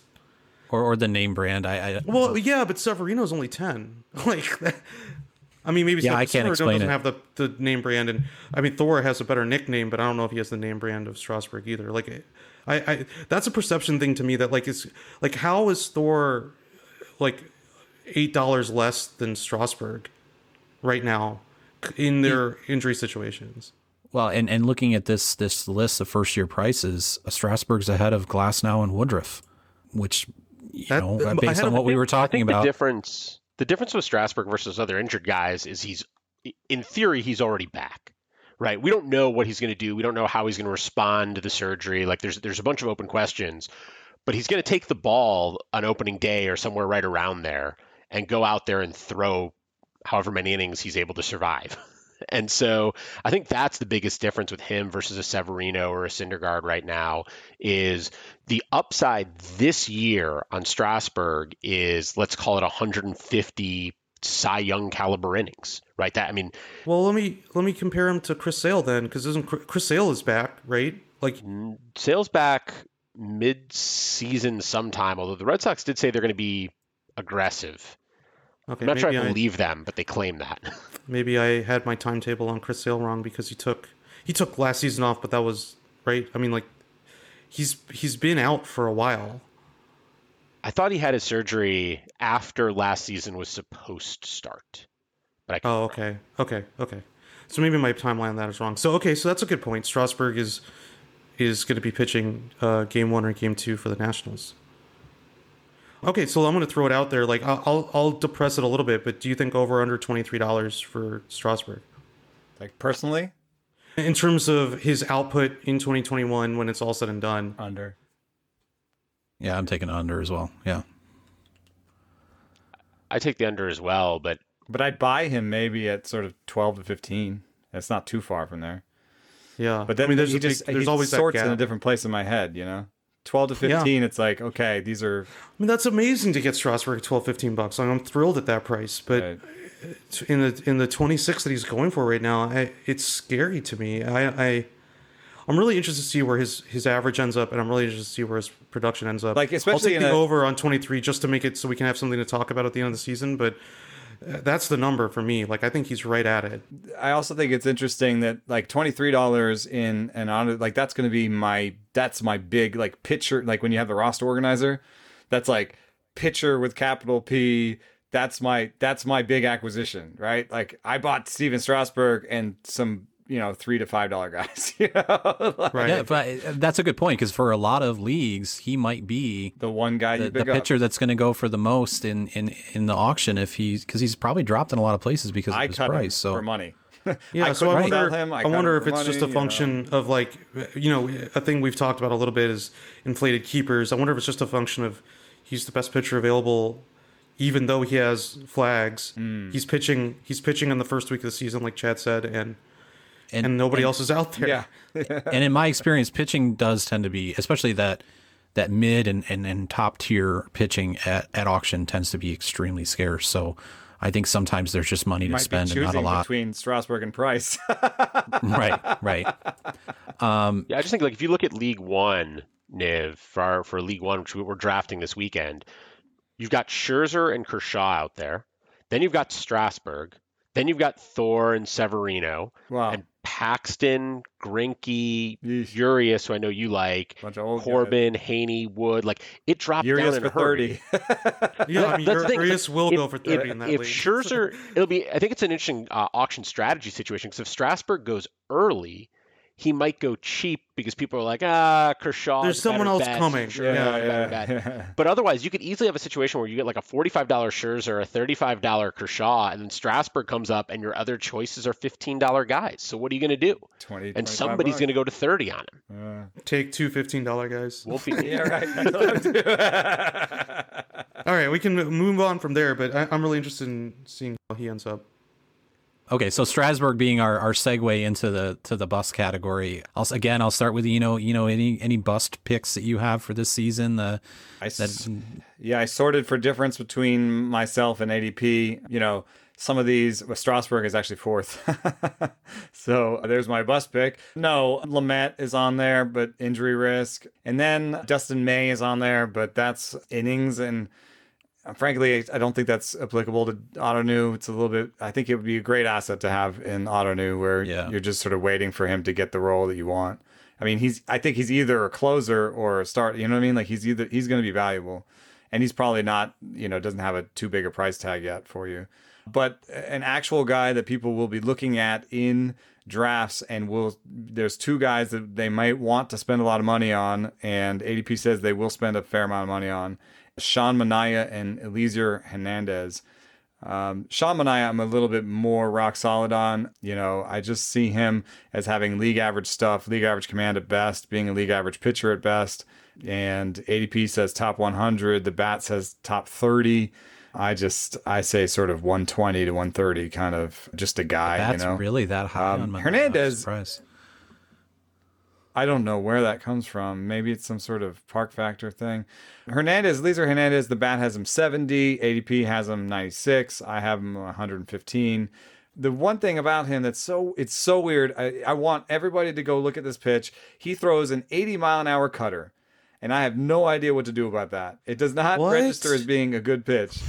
Speaker 3: or or the name brand. I, I
Speaker 5: well, yeah, but Severino's only 10. Like that I mean, maybe
Speaker 3: Yeah, I can't explain
Speaker 5: doesn't
Speaker 3: it.
Speaker 5: have the, the name brand, and I mean Thor has a better nickname, but I don't know if he has the name brand of Strasburg either. Like, I, I that's a perception thing to me that like is like how is Thor like eight dollars less than Strasburg right now in their injury situations?
Speaker 3: well, and and looking at this this list of first year prices, Strasburg's ahead of Glasnow and Woodruff, which you
Speaker 5: That-
Speaker 3: know
Speaker 5: uh,
Speaker 3: based on what we were
Speaker 6: I
Speaker 3: talking
Speaker 6: think
Speaker 3: about.
Speaker 6: the difference the difference with Strasburg versus other injured guys is he's in theory he's already back. Right? We don't know what he's going to do. We don't know how he's going to respond to the surgery. Like there's there's a bunch of open questions. But he's going to take the ball on opening day or somewhere right around there and go out there and throw however many innings he's able to survive. And so I think that's the biggest difference with him versus a Severino or a Syndergaard right now is the upside this year on Strasburg is let's call it 150 Cy Young caliber innings, right? That I mean,
Speaker 5: Well, let me let me compare him to Chris Sale then, because isn't Chris Chris Sale is back, right? Like
Speaker 6: sales back mid-season sometime. Although the Red Sox did say they're going to be aggressive.
Speaker 5: Okay,
Speaker 6: I'm not sure I
Speaker 5: I,
Speaker 6: believe them, but they claim that.
Speaker 5: maybe I had my timetable on Chris Sale wrong because he took he took last season off, but that was right. I mean, like he's he's been out for a while.
Speaker 6: I thought he had his surgery after last season was supposed to start. But I
Speaker 5: Oh, okay, okay, okay. So maybe my timeline on that is wrong. So okay, so that's a good point. Strasburg is is going to be pitching uh, game one or game two for the Nationals. Okay, so I'm going to throw it out there. Like I'll I'll, I'll depress it a little bit, but do you think over under twenty three dollars for Strasburg
Speaker 4: Like personally,
Speaker 5: in terms of his output in 2021 when it's all said and done?
Speaker 4: under.
Speaker 3: Yeah, I'm taking under as well. Yeah.
Speaker 6: I take the under as well, but
Speaker 4: But I'd buy him maybe at sort of twelve to fifteen. That's not too far from there.
Speaker 5: Yeah,
Speaker 4: But then
Speaker 5: I mean, there's
Speaker 4: he just
Speaker 5: big, there's
Speaker 4: he
Speaker 5: always that
Speaker 4: sorts
Speaker 5: gap.
Speaker 4: in a different place in my head. You know, twelve to fifteen. It's like okay, these are
Speaker 5: I mean, that's amazing to get Strasburg at 12, 15 bucks. I'm thrilled at that price, but
Speaker 4: right.
Speaker 5: in the in the 26 that he's going for right now, I, it's scary to me. I, I I'm really interested to see where his his average ends up, and I'm really interested to see where his production ends up.
Speaker 4: Like,
Speaker 5: I'll
Speaker 4: especially
Speaker 5: take
Speaker 4: in
Speaker 5: the
Speaker 4: a-
Speaker 5: over on 23 just to make it so we can have something to talk about at the end of the season. But that's the number for me. Like, I think he's right at it.
Speaker 4: I also think it's interesting that like twenty three dollars in an on like that's going to be my that's my big like pitcher like when you have the roster organizer, that's like pitcher with capital P. That's my that's my big acquisition, right? Like I bought Stephen Strasburg and some you know three to five dollar guys, you know, Like,
Speaker 5: Right.
Speaker 3: Yeah, but uh, that's a good point because for a lot of leagues, he might be
Speaker 4: the one guy
Speaker 3: the, the
Speaker 4: pick up.
Speaker 3: pitcher that's going to go for the most in, in, in the auction if he's because he's probably dropped in a lot of places because
Speaker 4: I
Speaker 3: of his
Speaker 4: cut
Speaker 3: price. So
Speaker 4: for money.
Speaker 5: Yeah,
Speaker 4: I
Speaker 5: so I wonder.
Speaker 4: him. I
Speaker 5: I, wonder if
Speaker 4: for
Speaker 5: it's just
Speaker 4: money,
Speaker 5: a
Speaker 4: you know.
Speaker 5: function of like, you know, a thing we've talked about a little bit is inflated keepers. I wonder if it's just a function of he's the best pitcher available, even though he has flags.
Speaker 4: Hmm.
Speaker 5: He's pitching. He's pitching in the first week of the season, like Chad said, and
Speaker 3: and,
Speaker 5: and nobody else is out there.
Speaker 4: Yeah,
Speaker 3: and in my experience, pitching does tend to be, especially that that mid and, and, and top tier pitching at, at auction tends to be extremely scarce. So I think sometimes there's just money to
Speaker 4: might be
Speaker 3: spend and not a lot.
Speaker 4: between Strasburg and Price.
Speaker 3: right, right. Um,
Speaker 6: Yeah, I just think like if you look at League One, Niv, for our, for League One, which we're drafting this weekend, you've got Scherzer and Kershaw out there. Then you've got Strasburg. Then you've got Thor and Severino.
Speaker 4: Wow.
Speaker 6: And Paxton, Greinke,
Speaker 4: Yeesh.
Speaker 6: Urias, who I know you like,
Speaker 4: Bunch of old guys.
Speaker 6: Corbin, Heaney, Wood. Like it dropped
Speaker 4: Urias
Speaker 6: down in
Speaker 4: for thirty.
Speaker 5: yeah. I mean,
Speaker 6: That's
Speaker 5: Urias
Speaker 6: like,
Speaker 5: will
Speaker 6: if-
Speaker 5: go for thirty
Speaker 6: if,
Speaker 5: in that
Speaker 6: if
Speaker 5: league.
Speaker 6: Scherzer, it'll be. I think it's an interesting uh, auction strategy situation because if Strasburg goes early, he might go cheap because people are like, ah, Kershaw.
Speaker 5: There's someone else coming.
Speaker 6: Sure,
Speaker 5: Yeah,
Speaker 6: better bet. But otherwise, you could easily have a situation where you get like a $45 Scherzer, or a $35 Kershaw, and then Strasburg comes up, and your other choices are $15 guys. So what are you going to do?
Speaker 4: 20,
Speaker 6: And somebody's going to go to 30 on him.
Speaker 5: Take two fifteen dollar guys.
Speaker 6: We'll be.
Speaker 4: Yeah, right. That's what I'm doing.
Speaker 5: All right, we can move on from there, but I, I'm really interested in seeing how he ends up.
Speaker 3: Okay, so Strasburg being our, our segue into the to the bust category. I'll, again, I'll start with you know you know any any bust picks that you have for this season. The
Speaker 4: I s-
Speaker 3: that
Speaker 4: yeah, I sorted for difference between myself and ADP. You know, some of these, well, Strasburg is actually fourth. so there's my bus pick. No, Lamet is on there, but injury risk. And then Dustin May is on there, but that's innings. And frankly, I don't think that's applicable to Ottoneu. It's a little bit, I think it would be a great asset to have in Ottoneu where
Speaker 3: Yeah.
Speaker 4: you're just sort of waiting for him to get the role that you want. I mean, he's, I think he's either a closer or a start. You know what I mean? Like he's either, he's going to be valuable and he's probably not, you know, doesn't have a too big a price tag yet for you. But an actual guy that people will be looking at in drafts and will there's two guys that they might want to spend a lot of money on and ADP says they will spend a fair amount of money on Sean Manaea and Elieser Hernandez. Um, Sean Manaea, I'm a little bit more rock solid on. You know, I just see him as having league average stuff, league average command at best, being a league average pitcher at best. And ADP says top 100. The bat says top 30. I just, I say sort of 120 to 130, kind of just a guy.
Speaker 3: that's
Speaker 4: you know?
Speaker 3: really that high
Speaker 4: Um,
Speaker 3: on my
Speaker 4: Hernandez-. I don't know where that comes from. Maybe it's some sort of park factor thing. Hernandez, Lisa Hernandez, the bat has him 70. ADP has him 96. I have him 115. The one thing about him that's so it's so weird. I, I want everybody to go look at this pitch. He throws an 80 mile an hour cutter, and I have no idea what to do about that. It does not
Speaker 5: What?
Speaker 4: register as being a good pitch.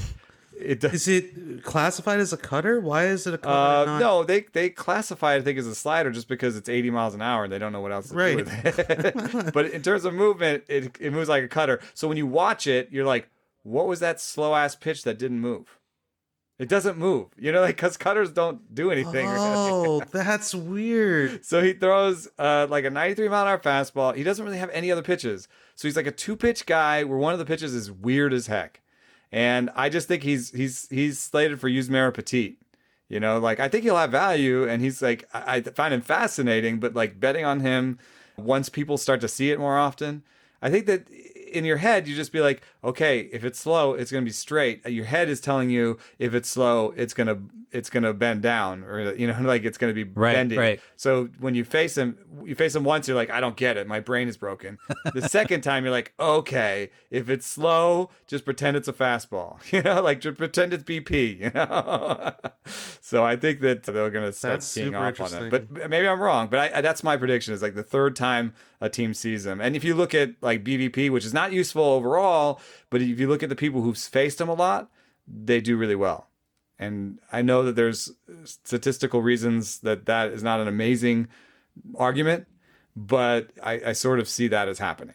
Speaker 4: It does.
Speaker 5: Is it classified as a cutter? Why is it a cutter?
Speaker 4: Uh, no, they they classify it, I think, as a slider just because it's 80 miles an hour and they don't know what else to
Speaker 5: Right.
Speaker 4: do with it. but in terms of movement, it, it moves like a cutter. So when you watch it, you're like, what was that slow ass pitch that didn't move? It doesn't move, you know, like because cutters don't do anything. really.
Speaker 5: Oh, that's weird.
Speaker 4: So he throws uh, like a 93 mile an hour fastball. He doesn't really have any other pitches. So he's like a two pitch guy where one of the pitches is weird as heck. And I just think he's he's he's slated for Yusmeiro Petit. You know, like I think he'll have value, and he's like I, I find him fascinating. But like betting on him once people start to see it more often, I think that in your head you just be like, okay, if it's slow, it's gonna be straight. Your head is telling you if it's slow, it's gonna it's gonna bend down, or you know, like it's gonna be
Speaker 3: Right,
Speaker 4: bending.
Speaker 3: right.
Speaker 4: So when you face him, you face him once, you're like, I don't get it. My brain is broken. The second time, you're like, okay, if it's slow, just pretend it's a fastball. You know, like just pretend it's BP. You know. so I think that they're gonna start
Speaker 5: That's
Speaker 4: keying
Speaker 5: super
Speaker 4: off on it. But maybe I'm wrong. But I, I, that's my prediction. Is like the third time a team sees him. And if you look at like BVP, which is not useful overall, but if you look at the people who've faced him a lot, they do really well. And I know that there's statistical reasons that that is not an amazing argument, but I, I sort of see that as happening.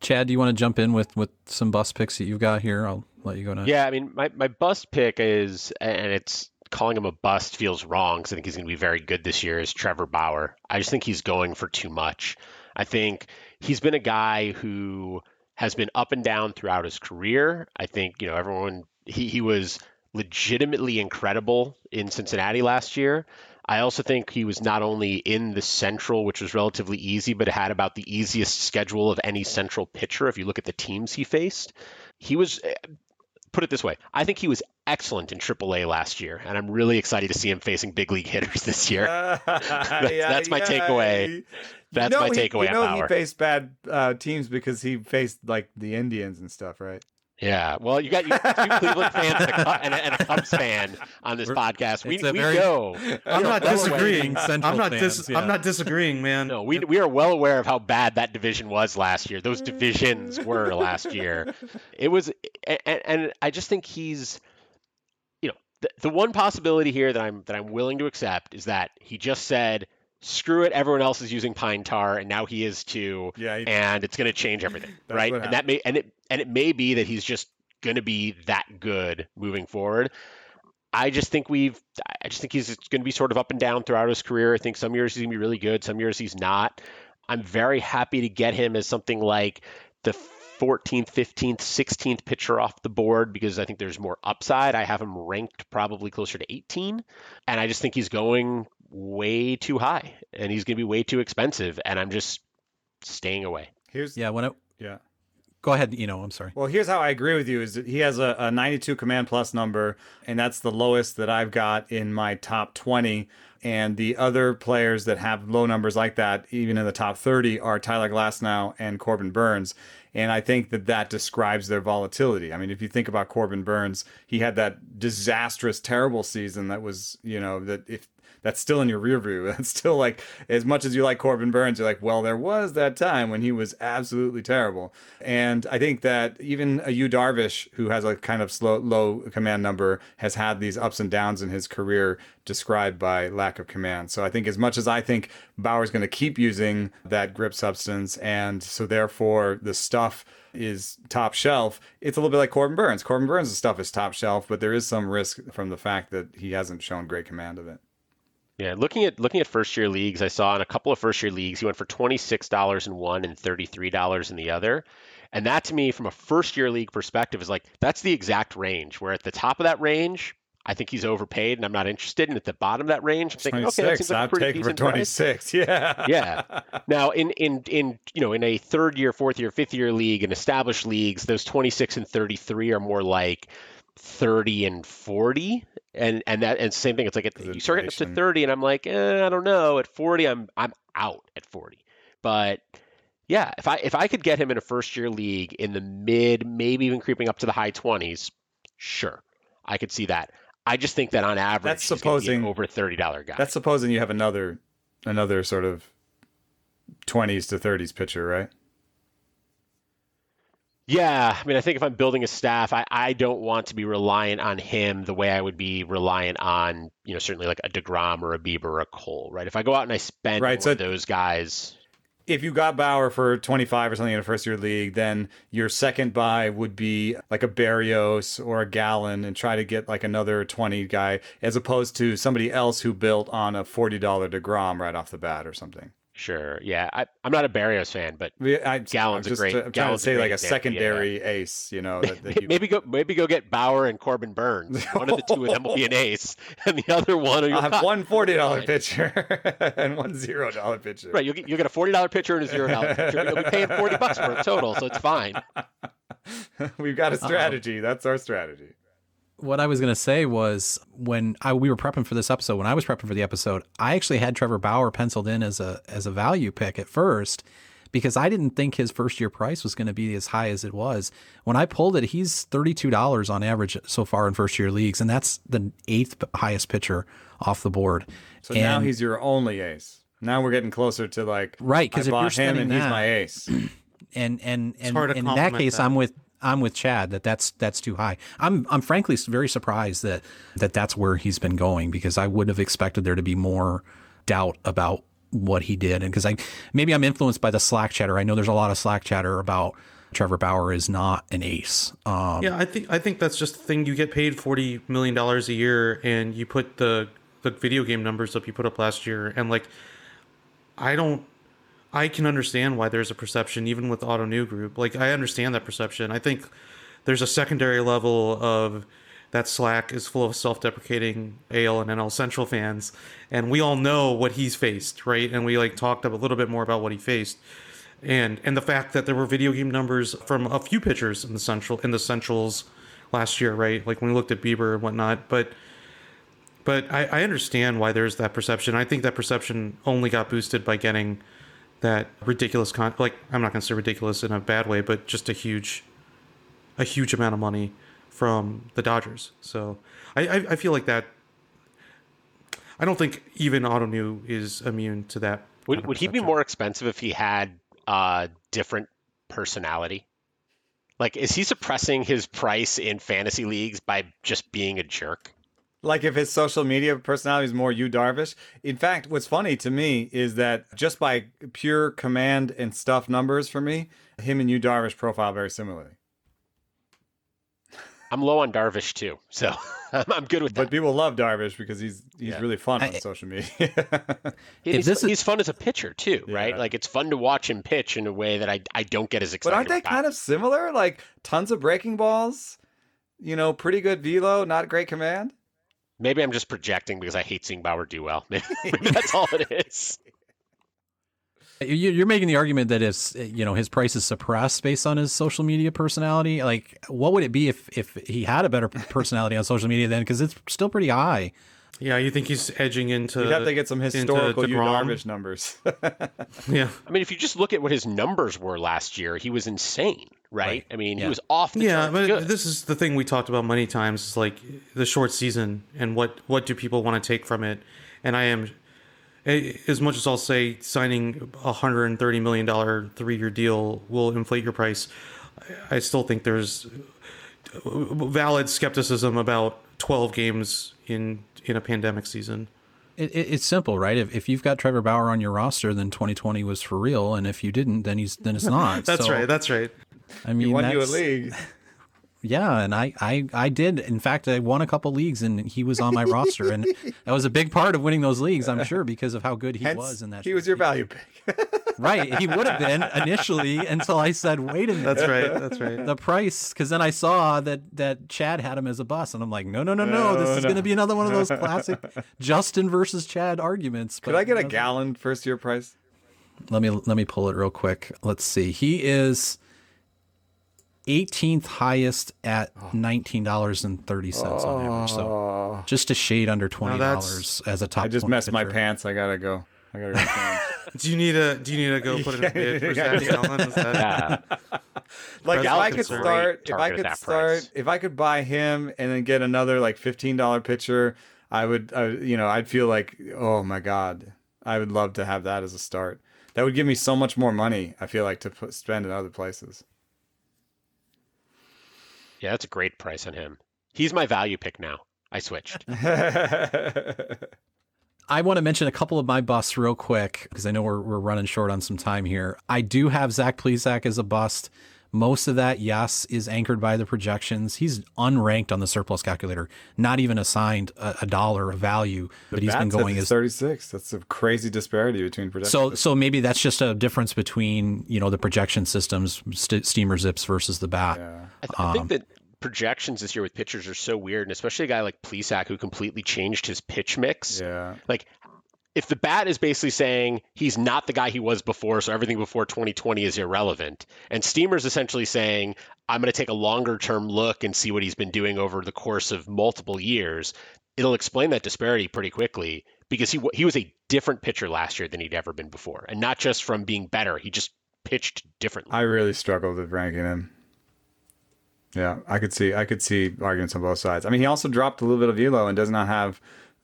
Speaker 3: Chad, do you want to jump in with with some bus picks that you've got here? I'll let you go next.
Speaker 6: Yeah, I mean, my, my bust pick is, and it's calling him a bust feels wrong because I think he's going to be very good this year, is Trevor Bauer. I just think he's going for too much. I think he's been a guy who has been up and down throughout his career. I think, you know, everyone, he, he was legitimately incredible in Cincinnati last year. I also think he was not only in the Central, which was relatively easy, but had about the easiest schedule of any Central pitcher if you look at the teams he faced. He was, eh, put it this way, I think he was excellent in AAA last year, and I'm really excited to see him facing big league hitters this year. that's my takeaway. That's my
Speaker 4: he-
Speaker 6: takeaway
Speaker 4: You know
Speaker 6: Bauer.
Speaker 4: he faced bad uh, teams because he faced like the Indians and stuff, right?
Speaker 6: Yeah, well, you got you, two Cleveland fans and a, Cu- and, a, and a Cubs fan on this podcast. We,
Speaker 3: it's a
Speaker 6: we
Speaker 3: very-
Speaker 6: go.
Speaker 5: I'm not disagreeing.
Speaker 3: Central
Speaker 5: I'm not
Speaker 3: fans,
Speaker 5: dis-
Speaker 3: yeah.
Speaker 5: I'm not disagreeing, man.
Speaker 6: No, we we are well aware of how bad that division was last year. Those divisions were last year. It was, and, and I just think he's, you know, the, the one possibility here that I'm that I'm willing to accept is that he just said, "Screw it, everyone else is using pine tar, and now he is too,
Speaker 4: Yeah, he-
Speaker 6: and it's going to change everything, right?" And that may and it and it may be that he's just going to be that good moving forward. I just think we've. I just think he's going to be sort of up and down throughout his career. I think some years he's going to be really good, some years he's not. I'm very happy to get him as something like the 14th, 15th, 16th pitcher off the board because I think there's more upside. I have him ranked probably closer to 18, and I just think he's going way too high, and he's going to be way too expensive, and I'm just staying away.
Speaker 4: Here's
Speaker 3: Yeah, when it
Speaker 4: yeah.
Speaker 3: go ahead, you know, I'm sorry.
Speaker 4: Well, here's how I agree with you: is that he has a, a 92 command plus number, and that's the lowest that I've got in my top 20. And the other players that have low numbers like that, even in the top 30, are Tyler Glasnow and Corbin Burnes. And I think that that describes their volatility. I mean, if you think about Corbin Burnes, he had that disastrous, terrible season that was, you know, that if that's still in your rear view. That's still like as much as you like Corbin Burnes, you're like, well, there was that time when he was absolutely terrible. And I think that even a Yu Darvish, who has a kind of slow, low command number, has had these ups and downs in his career described by lack of command. So I think as much as I think Bauer's going to keep using that grip substance, and so therefore the stuff is top shelf. It's a little bit like Corbin Burnes. Corbin Burnes' stuff is top shelf, but there is some risk from the fact that he hasn't shown great command of it.
Speaker 6: Yeah, looking at looking at first year leagues, I saw in a couple of first year leagues he went for twenty six dollars in one and thirty three dollars in the other, and that to me, from a first year league perspective, is like that's the exact range. Where at the top of that range, I think he's overpaid, and I'm not interested. And at the bottom of that range, I'm thinking, okay, that
Speaker 4: 26.
Speaker 6: seems like a
Speaker 4: I'd
Speaker 6: pretty
Speaker 4: take for
Speaker 6: decent price.
Speaker 4: 26. Yeah.
Speaker 6: Yeah. Now, in in in you know, in a third year, fourth year, fifth year league, and established leagues, those 26 and 33 are more like 30 and 40 and and that and same thing it's like at, you start getting up to 30 and i'm like eh, i don't know at 40 i'm i'm out at 40 but yeah if i if i could get him in a first year league in the mid maybe even creeping up to the high 20s sure i could see that. I just think that on average
Speaker 4: That's
Speaker 6: he's be an
Speaker 4: supposing-
Speaker 6: over $30 guy.
Speaker 4: That's supposing you have another another sort of 20s to 30s pitcher, right?
Speaker 6: Yeah, I mean, I think if I'm building a staff, I, I don't want to be reliant on him the way I would be reliant on, you know, certainly like a Degrom or a Bieber or a Cole, right? If I go out and I spend
Speaker 4: Right, so-
Speaker 6: those guys,
Speaker 4: if you got Bauer for 25 or something in a first year league, then your second buy would be like a Berríos or a Gallen and try to get like another 20 guy as opposed to somebody else who built on a $40 DeGrom right off the bat or something.
Speaker 6: Sure, yeah. I, I'm not a Berríos fan, but
Speaker 4: I,
Speaker 6: Gallen's a
Speaker 4: I'm just, uh,
Speaker 6: great-
Speaker 4: I'm trying to
Speaker 6: Gallen's a
Speaker 4: say
Speaker 6: great
Speaker 4: like a secondary ace, you know. That, that you,
Speaker 6: maybe go maybe go get Bauer and Corbin Burnes. One of the two of them will be an ace, and the other one will
Speaker 4: I'll have one $40
Speaker 6: Fine.
Speaker 4: pitcher and one $0 pitcher.
Speaker 6: Right, you'll get, you'll get a forty dollar pitcher and a zero dollar pitcher. You'll be paying forty bucks for a total, so it's fine.
Speaker 4: We've got a um, strategy. That's our strategy.
Speaker 3: What I was going to say was when I, we were prepping for this episode, when I was prepping for the episode, I actually had Trevor Bauer penciled in as a as a value pick at first because I didn't think his first year price was going to be as high as it was. When I pulled it, he's thirty two dollars on average so far in first year leagues, and that's the eighth highest pitcher off the board.
Speaker 4: So now he's your only ace. Now we're getting closer to like
Speaker 3: right
Speaker 4: because
Speaker 3: if you're
Speaker 4: bought him
Speaker 3: spending
Speaker 4: and he's my ace.
Speaker 3: and and and, and in that case,
Speaker 5: that.
Speaker 3: I'm with I'm with Chad that that's that's too high. I'm I'm frankly very surprised that that that's where he's been going because I would have expected there to be more doubt about what he did and because I maybe I'm influenced by the Slack chatter. I know there's a lot of Slack chatter about Trevor Bauer is not an ace. Um,
Speaker 5: Yeah, I think I think that's just the thing. You get paid forty million dollars a year, and you put the the video game numbers up you put up last year, and like, I don't. I can understand why there's a perception, even with Ottoneu Group. Like, I understand that perception. I think there's a secondary level of that Slack is full of self-deprecating AL and NL Central fans, and we all know what he's faced, right? And we like talked a little bit more about what he faced and and the fact that there were video game numbers from a few pitchers in the central in the centrals last year, right? Like when we looked at Bieber and whatnot, but but I, I understand why there's that perception. I think that perception only got boosted by getting that ridiculous con like I'm not gonna say ridiculous in a bad way, but just a huge a huge amount of money from the Dodgers. So I, I, I feel like that I don't think even Ottoneu is immune to that.
Speaker 6: Would, would he be more expensive if he had a different personality? Like, is he suppressing his price in fantasy leagues by just being a jerk?
Speaker 4: Like if his social media personality is more Yu Darvish. In fact, what's funny to me is that just by pure command and stuff numbers for me, him and Yu Darvish profile very similarly.
Speaker 6: I'm low on Darvish too, so I'm, I'm good with that.
Speaker 4: But people love Darvish because he's he's
Speaker 6: Yeah.
Speaker 4: really fun on
Speaker 3: I-
Speaker 4: social media.
Speaker 6: He's,
Speaker 3: this is-
Speaker 6: he's fun as a pitcher too, right? Like it's fun to watch him pitch in a way that I, I don't get as excited.
Speaker 4: but aren't they kind of similar? Like tons of breaking balls, you know, pretty good velo, not great command.
Speaker 6: Maybe I'm just projecting because I hate seeing Bauer do well. Maybe, that's all it is.
Speaker 3: You- You're making the argument that if you know his price is suppressed based on his social media personality. Like, what would it be if if he had a better personality on social media then? Because it's still pretty high.
Speaker 5: Yeah, you think he's edging into?
Speaker 4: You'd have to get some historical you
Speaker 5: DeGrom?
Speaker 4: Darvish numbers.
Speaker 5: Yeah,
Speaker 6: I mean, if you just look at what his numbers were last year, he was insane, right?
Speaker 3: Right.
Speaker 6: I mean,
Speaker 3: Yeah.
Speaker 6: he was off the
Speaker 5: yeah,
Speaker 6: charts
Speaker 5: but
Speaker 6: good.
Speaker 5: this is the thing we talked about many times. Is like the short season and what what do people want to take from it? And I am, as much as I'll say, signing a hundred and thirty million dollar three year deal will inflate your price. I I still think there's valid skepticism about twelve games in in a pandemic season.
Speaker 3: It, it, it's simple, right? If, if you've got Trevor Bauer on your roster, then 2020 was for real, and if you didn't, then he's then it's not.
Speaker 5: That's
Speaker 3: So,
Speaker 5: right. That's right.
Speaker 3: I mean,
Speaker 4: he won you a league.
Speaker 3: Yeah, and I, I I did. In fact, I won a couple leagues, and he was on my roster, and that was a big part of winning those leagues. I'm sure because of how good he
Speaker 4: Hence,
Speaker 3: was in that.
Speaker 4: he was your value pick.
Speaker 3: right. He would have been initially until I said, "Wait a minute."
Speaker 5: That's right. That's right.
Speaker 3: the price because then I saw that that Chad had him as a bus, and I'm like, no, no, no, no, this is going to be another one of those classic Justin versus Chad arguments.
Speaker 4: Could I get a Gallen first year price?
Speaker 3: Let me let me pull it real quick. Let's see. He is 18th highest at
Speaker 4: Oh.
Speaker 3: nineteen dollars and thirty cents on average. So oh. just a shade under twenty dollars
Speaker 5: that's-
Speaker 3: as a top.
Speaker 4: I just
Speaker 3: 20
Speaker 4: messed my pants. I gotta go. I gotta go.
Speaker 5: Do you need a Do you need to go put it in a bid for Zach Gallen? Is that-
Speaker 6: Yeah.
Speaker 4: like if I could start, if I could start,
Speaker 6: price.
Speaker 4: if I could buy him and then get another like fifteen dollar pitcher, I would, I, you know, I'd feel like, oh my god, I would love to have that as a start. That would give me so much more money. I feel like to put, spend in other places.
Speaker 6: Yeah, that's a great price on him. He's my value pick now. I switched.
Speaker 3: I want to mention a couple of my busts real quick because I know we're, we're running short on some time here. I do have Zach Plesac as a bust. Most of that, yes, is anchored by the projections. He's unranked on the surplus calculator, not even assigned a, a dollar of value, but he's been going as
Speaker 4: 36. That's a crazy disparity between projections.
Speaker 3: so. So maybe that's just a difference between you know the projection systems, st- Steamer ZiPS versus the bat.
Speaker 6: I, th- I think um, that projections this year with pitchers are so weird, and especially a guy like Plesac who completely changed his pitch mix.
Speaker 4: yeah.
Speaker 6: Like, if the bat is basically saying he's not the guy he was before, so everything before 2020 is irrelevant, and Steamer's essentially saying I'm going to take a longer term look and see what he's been doing over the course of multiple years, it'll explain that disparity pretty quickly because he he was a different pitcher last year than he'd ever been before, and not just from being better, he just pitched differently.
Speaker 4: I really struggled with ranking him. Yeah, I could see I could see arguments on both sides. I mean, he also dropped a little bit of velo and does not have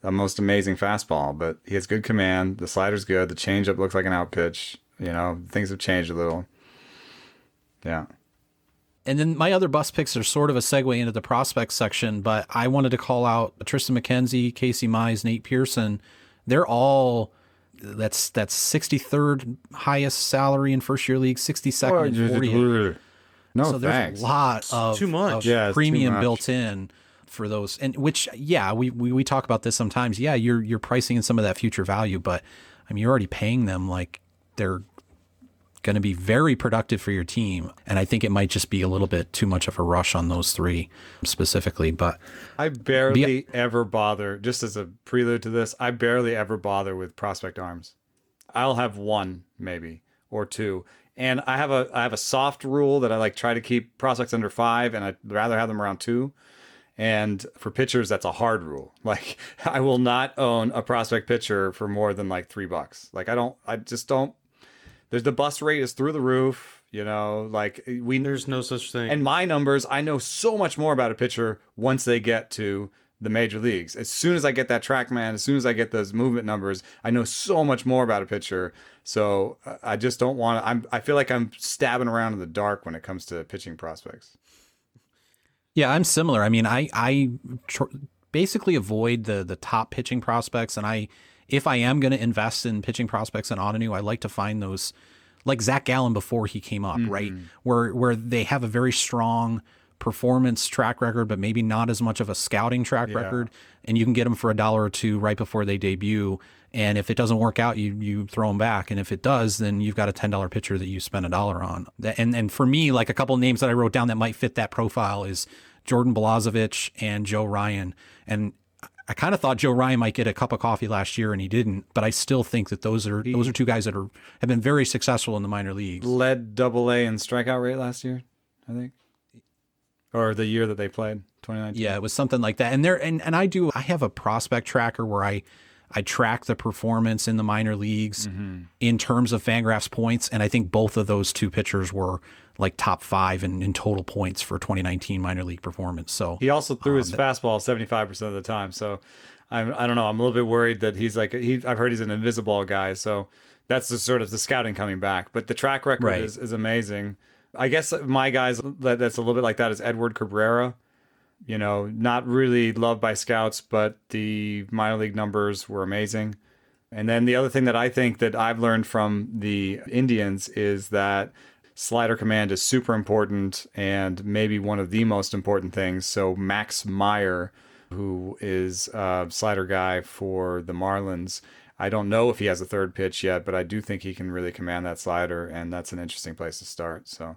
Speaker 4: the most amazing fastball, but he has good command. The slider's good. The changeup looks like an out pitch. You know, things have changed a little. Yeah.
Speaker 3: And then my other bus picks are sort of a segue into the prospect section, but I wanted to call out Triston McKenzie, Casey Mize, Nate Pearson. They're all that's that's 63rd highest salary in first year league, 62nd and 40th.
Speaker 4: No
Speaker 3: so there's
Speaker 4: thanks.
Speaker 3: a lot of
Speaker 5: too much.
Speaker 3: of
Speaker 4: Yeah, it's too
Speaker 3: premium
Speaker 4: much.
Speaker 3: built in for those and which yeah we, we we talk about this sometimes yeah you're you're pricing in some of that future value but i mean you're already paying them like they're going to be very productive for your team and i think it might just be a little bit too much of a rush on those three specifically but
Speaker 4: I barely ever bother. Just as a prelude to this, I barely ever bother with prospect arms. I'll have one maybe or two, and I have a I have a soft rule that I like try to keep prospects under five, and I'd rather have them around two. And for pitchers, that's a hard rule. Like I will not own a prospect pitcher for more than like three bucks. Like I don't. I just don't. There's the bus rate is through the roof. You know, like we
Speaker 5: There's no such thing.
Speaker 4: and my numbers, I know so much more about a pitcher once they get to the major leagues. As soon as I get that TrackMan, as soon as I get those movement numbers, I know so much more about a pitcher. So uh, I just don't want to. I'm. I feel like I'm stabbing around in the dark when it comes to pitching prospects.
Speaker 3: Yeah, I'm similar. I mean, I I tr- basically avoid the the top pitching prospects, and I if I am going to invest in pitching prospects in Ottoneu, I like to find those like Zach Gallen before he came up, right, mm-hmm. where where they have a very strong performance track record, but maybe not as much of a scouting track record, and you can get them for a dollar or two right before they debut. And if it doesn't work out, you you throw them back, and if it does, then you've got a ten dollar pitcher that you spend a dollar on. And and for me, like a couple of names that I wrote down that might fit that profile is Jordan Balazovic and Joe Ryan. And I kind of thought Joe Ryan might get a cup of coffee last year, and he didn't. But I still think that those are those are two guys that are have been very successful in the minor leagues.
Speaker 4: Led Double A in strikeout rate last year, I think, or the year that they played, 2019.
Speaker 3: Yeah, it was something like that. And there and, and I do I have a prospect tracker where I I track the performance in the minor leagues mm-hmm. in terms of Fangraphs points, and I think both of those two pitchers were like top five in, in total points for 2019 minor league performance. So
Speaker 4: He also threw
Speaker 3: Um,
Speaker 4: his fastball 75% of the time. So I'm, I don't know. I'm a little bit worried that he's like, he, I've heard he's an invisible guy. So that's the sort of the scouting coming back. But the track record
Speaker 3: Right.
Speaker 4: is, is amazing. I guess my guys that, that's a little bit like that is Edward Cabrera. You know, not really loved by scouts, but the minor league numbers were amazing. And then the other thing that I think that I've learned from the Indians is that slider command is super important and maybe one of the most important things. So Max Meyer, who is a slider guy for the Marlins, I don't know if he has a third pitch yet, but I do think he can really command that slider, and that's an interesting place to start. So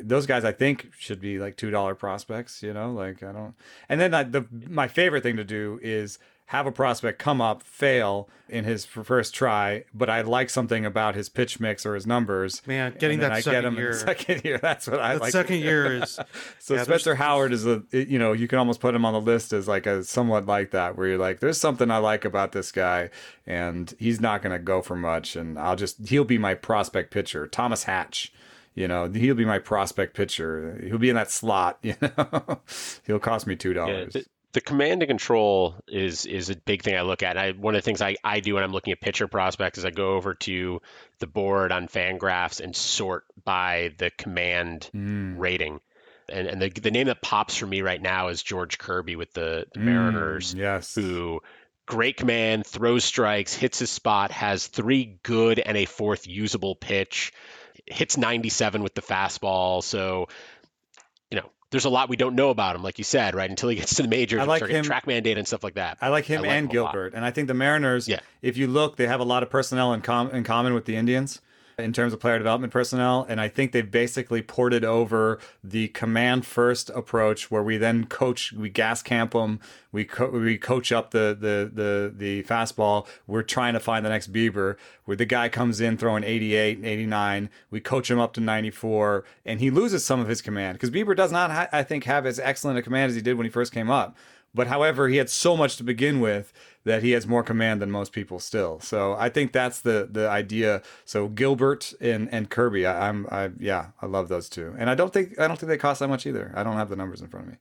Speaker 4: those guys, I think, should be like two dollar prospects. You know, like I don't. And then I, the my favorite thing to do is have a prospect come up, fail in his first try, but I like something about his pitch mix or his numbers.
Speaker 5: Man, getting
Speaker 4: and then
Speaker 5: that
Speaker 4: I
Speaker 5: second
Speaker 4: get him in
Speaker 5: year-
Speaker 4: the second year. That's what I
Speaker 5: that
Speaker 4: like.
Speaker 5: second year is
Speaker 4: So
Speaker 5: yeah, there's-
Speaker 4: Spencer Howard is a you know you can almost put him on the list as like a somewhat like that where you're like there's something I like about this guy and he's not going to go for much and I'll just he'll be my prospect pitcher Thomas Hatch you know he'll be my prospect pitcher he'll be in that slot you know he'll cost me two dollars
Speaker 6: the, the command and control is is a big thing I look at. I, one of the things I, I do when I'm looking at pitcher prospects is I go over to the board on Fangraphs and sort by the command
Speaker 4: Mm.
Speaker 6: rating. And and the the name that pops for me right now is George Kirby with the, the Mariners,
Speaker 4: Mm, yes.
Speaker 6: who great command, throws strikes, hits his spot, has three good and a fourth usable pitch, hits 97 with the fastball. So, there's a lot we don't know about him, like you said, right? Until he gets to the majors,
Speaker 4: I like him-
Speaker 6: TrackMan data and stuff like that.
Speaker 4: I like him
Speaker 6: I like
Speaker 4: and
Speaker 6: him lot.
Speaker 4: Gilbert, and I think the Mariners.
Speaker 6: Yeah.
Speaker 4: If you look, they have a lot of personnel in, com- in common with the Indians in terms of player development personnel, and I think they've basically ported over the command first approach, where we then coach, we gas camp them, we co- we coach up the the the the fastball. We're trying to find the next Bieber, where the guy comes in throwing 88 and 89. We coach him up to 94, and he loses some of his command because Bieber does not, ha- I think, have as excellent a command as he did when he first came up. But however, he had so much to begin with that he has more command than most people still. So I think that's the the idea. So Gilbert and and Kirby, I, I'm I yeah, I love those two. And I don't think I don't think they cost that much either. I don't have the numbers in front of me.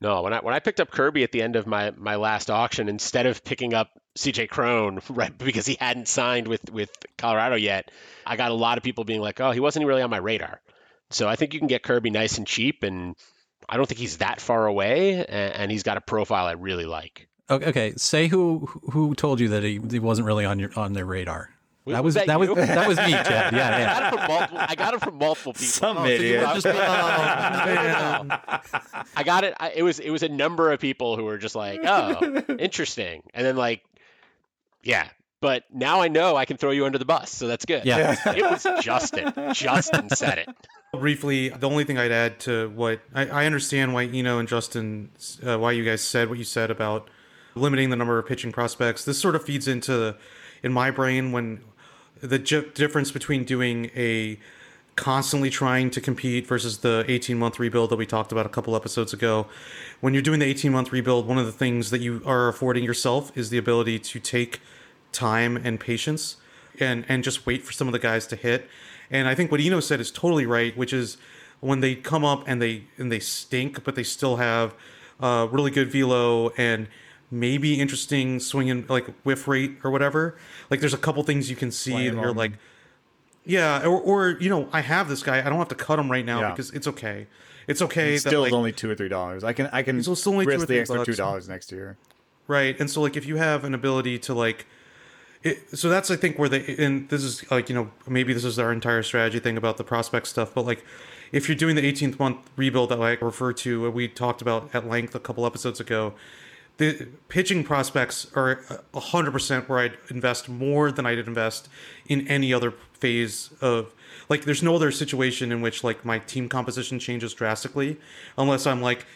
Speaker 6: No, when I when I picked up Kirby at the end of my my last auction, instead of picking up CJ Cron right because he hadn't signed with with Colorado yet, I got a lot of people being like, "Oh, he wasn't really on my radar." So I think you can get Kirby nice and cheap, and I don't think he's that far away, and, and he's got a profile I really like.
Speaker 3: Okay, okay, say who who told you that he, he wasn't really on your on their radar. That
Speaker 6: was
Speaker 3: was
Speaker 6: that
Speaker 3: that was that was me, Chad. Yeah,
Speaker 6: I
Speaker 3: yeah.
Speaker 6: got it from multiple. I got it from multiple people.
Speaker 4: Some
Speaker 3: Oh,
Speaker 4: idiot.
Speaker 3: were just- oh,
Speaker 6: I got it. I, it was it was a number of people who were just like, "Oh, interesting," and then like, yeah. But now I know I can throw you under the bus, so that's good.
Speaker 3: Yeah.
Speaker 6: it was Justin. Justin said it.
Speaker 5: Briefly, the only thing I'd add to what I, I understand why Eno and Justin, uh, why you guys said what you said about limiting the number of pitching prospects. This sort of feeds into, in my brain, when the j- difference between doing a constantly trying to compete versus the 18 month rebuild that we talked about a couple episodes ago. When you're doing the 18 month rebuild, one of the things that you are affording yourself is the ability to take time and patience and and just wait for some of the guys to hit. And I think what Eno said is totally right, which is when they come up and they and they stink, but they still have uh, really good velo and maybe interesting swinging like whiff rate or whatever. Like there's a couple things you can see and you're
Speaker 4: on
Speaker 5: like, yeah, or, or you know, I have this guy. I don't have to cut him right now
Speaker 4: Yeah.
Speaker 5: because it's okay. It's okay.
Speaker 4: It
Speaker 5: that,
Speaker 4: still
Speaker 5: like,
Speaker 4: only two or three dollars. I can I can
Speaker 5: It's still only
Speaker 4: risk
Speaker 5: or
Speaker 4: the
Speaker 5: three
Speaker 4: extra two dollars next year.
Speaker 5: right and so like if you have an ability to like it, so that's i think where they and this is like you know maybe this is our entire strategy thing about the prospect stuff but like if you're doing the 18th month rebuild that i refer to we talked about at length a couple episodes ago the pitching prospects are 100% where i'd invest more than i'd invest in any other phase of like there's no other situation in which like my team composition changes drastically unless i'm like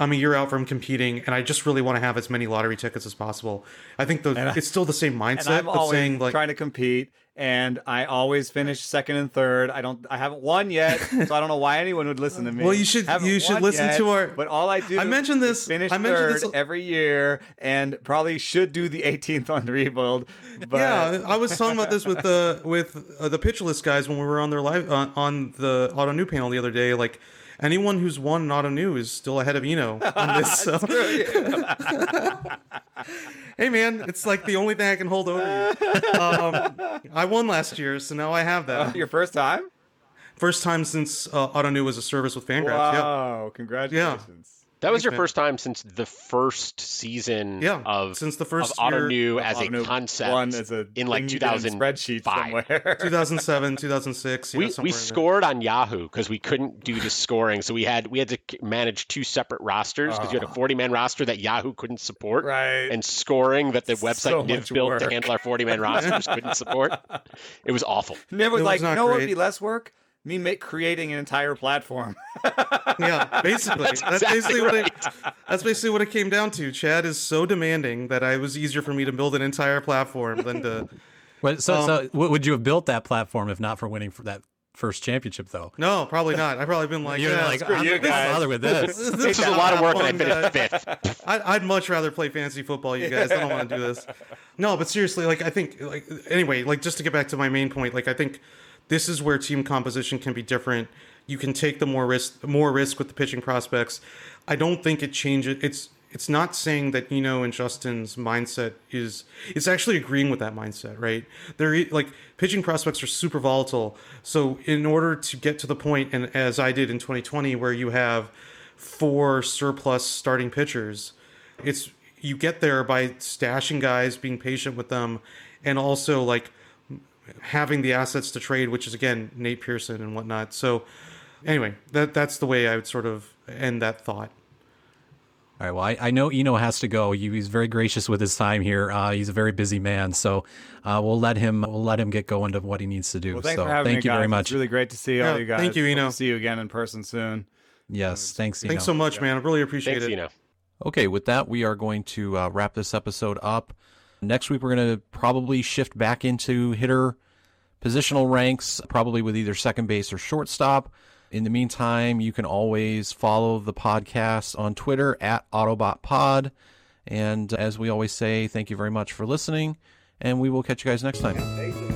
Speaker 5: I'm a year out from competing, and I just really want to have as many lottery tickets as possible. I think the,
Speaker 4: I-
Speaker 5: it's still the same mindset
Speaker 4: I'm
Speaker 5: of
Speaker 4: always
Speaker 5: saying like,
Speaker 4: trying to compete, and I always finish second and third. I don't, I haven't won yet, so I don't know why anyone would listen to me.
Speaker 5: Well, you should-
Speaker 4: Haven't
Speaker 5: you should listen
Speaker 4: yet,
Speaker 5: to our-
Speaker 4: But all I do,
Speaker 5: I mentioned this-
Speaker 4: is finish
Speaker 5: I mentioned
Speaker 4: third
Speaker 5: this-
Speaker 4: every year, and probably should do the 18th on the rebuild. But
Speaker 5: yeah, I was talking about this with the with uh, the pitch list guys when we were on their live uh, on the Ottoneu panel the other day. Like anyone who's won an Ottoneu is still ahead of Eno on this. So. hey man, it's like the only thing I can hold over you. Um, I won last year, so now I have that.
Speaker 4: your first time?
Speaker 5: First time since uh, Ottoneu was a service with Fangraphs. Yeah.
Speaker 4: Wow! Congratulations.
Speaker 6: That was your first time since the first season
Speaker 5: Yeah,
Speaker 6: of
Speaker 5: since the first
Speaker 6: of
Speaker 5: year
Speaker 6: New as a
Speaker 4: Auto
Speaker 6: concept
Speaker 4: one as a
Speaker 6: in like
Speaker 4: thing you did in
Speaker 6: 2005.
Speaker 4: spreadsheet somewhere.
Speaker 5: 2007, 2006.
Speaker 6: We
Speaker 5: somewhere
Speaker 6: we scored on Yahoo because we couldn't do the scoring, so we had we had to manage two separate rosters because you had a 40 man roster that Yahoo couldn't support,
Speaker 4: Right.
Speaker 6: and scoring that the website
Speaker 4: So
Speaker 6: Niv built
Speaker 4: work.
Speaker 6: to handle our 40 man rosters couldn't support. It was awful.
Speaker 4: Never was
Speaker 5: It was
Speaker 4: like,
Speaker 5: not
Speaker 4: you know what would be less work? Me make, creating an entire platform.
Speaker 5: Yeah, basically. that's
Speaker 6: exactly
Speaker 5: basically what it, that's basically what it came down to. Chad is so demanding that I was easier for me to build an entire platform than to.
Speaker 3: What, so,
Speaker 5: Um,
Speaker 3: so w- would you have built that platform if not for winning for that first championship, though?
Speaker 5: No, probably not. I've probably been like,
Speaker 3: You're
Speaker 5: yeah,
Speaker 3: like,
Speaker 4: screw
Speaker 3: I'm
Speaker 4: you
Speaker 3: not gonna
Speaker 4: guys."
Speaker 3: bother with this.
Speaker 6: This is a lot of work, and I finished fifth.
Speaker 5: I, would much rather play fantasy football, you guys. I don't want to do this. No, but seriously, like I think, like anyway, like just to get back to my main point, like I think this is where team composition can be different. You can take the more risk, more risk with the pitching prospects. I don't think it changes. It's it's not saying that Eno and Justin's mindset is it's actually agreeing with that mindset, right? They're like pitching prospects are super volatile. So in order to get to the point and as I did in 2020 where you have four surplus starting pitchers, it's you get there by stashing guys, being patient with them and also like having the assets to trade, which is again Nate Pearson and whatnot. So anyway, that that's the way I would sort of end that thought.
Speaker 3: All right. Well, I, I know Eno has to go. He- He's very gracious with his time here. Uh, he's a very busy man, so uh, we'll let him we'll let him get going to what he needs to do.
Speaker 4: Well, thanks
Speaker 3: so
Speaker 4: for having
Speaker 3: thank
Speaker 4: me,
Speaker 3: you very much.
Speaker 4: It's really great to see all you guys.
Speaker 5: thank you,
Speaker 4: Hope
Speaker 5: Eno.
Speaker 4: to see you again in person soon.
Speaker 3: yes, thanks. Eno.
Speaker 5: Thanks so much, man. I really appreciate
Speaker 6: Thanks,
Speaker 5: it.
Speaker 6: Eno.
Speaker 3: Okay, with that, we are going to uh, wrap this episode up. Next week, we're going to probably shift back into hitter positional ranks, probably with either second base or shortstop. In the meantime, you can always follow the podcast on Twitter at OttobotPod. And as we always say, thank you very much for listening, and we will catch you guys next time.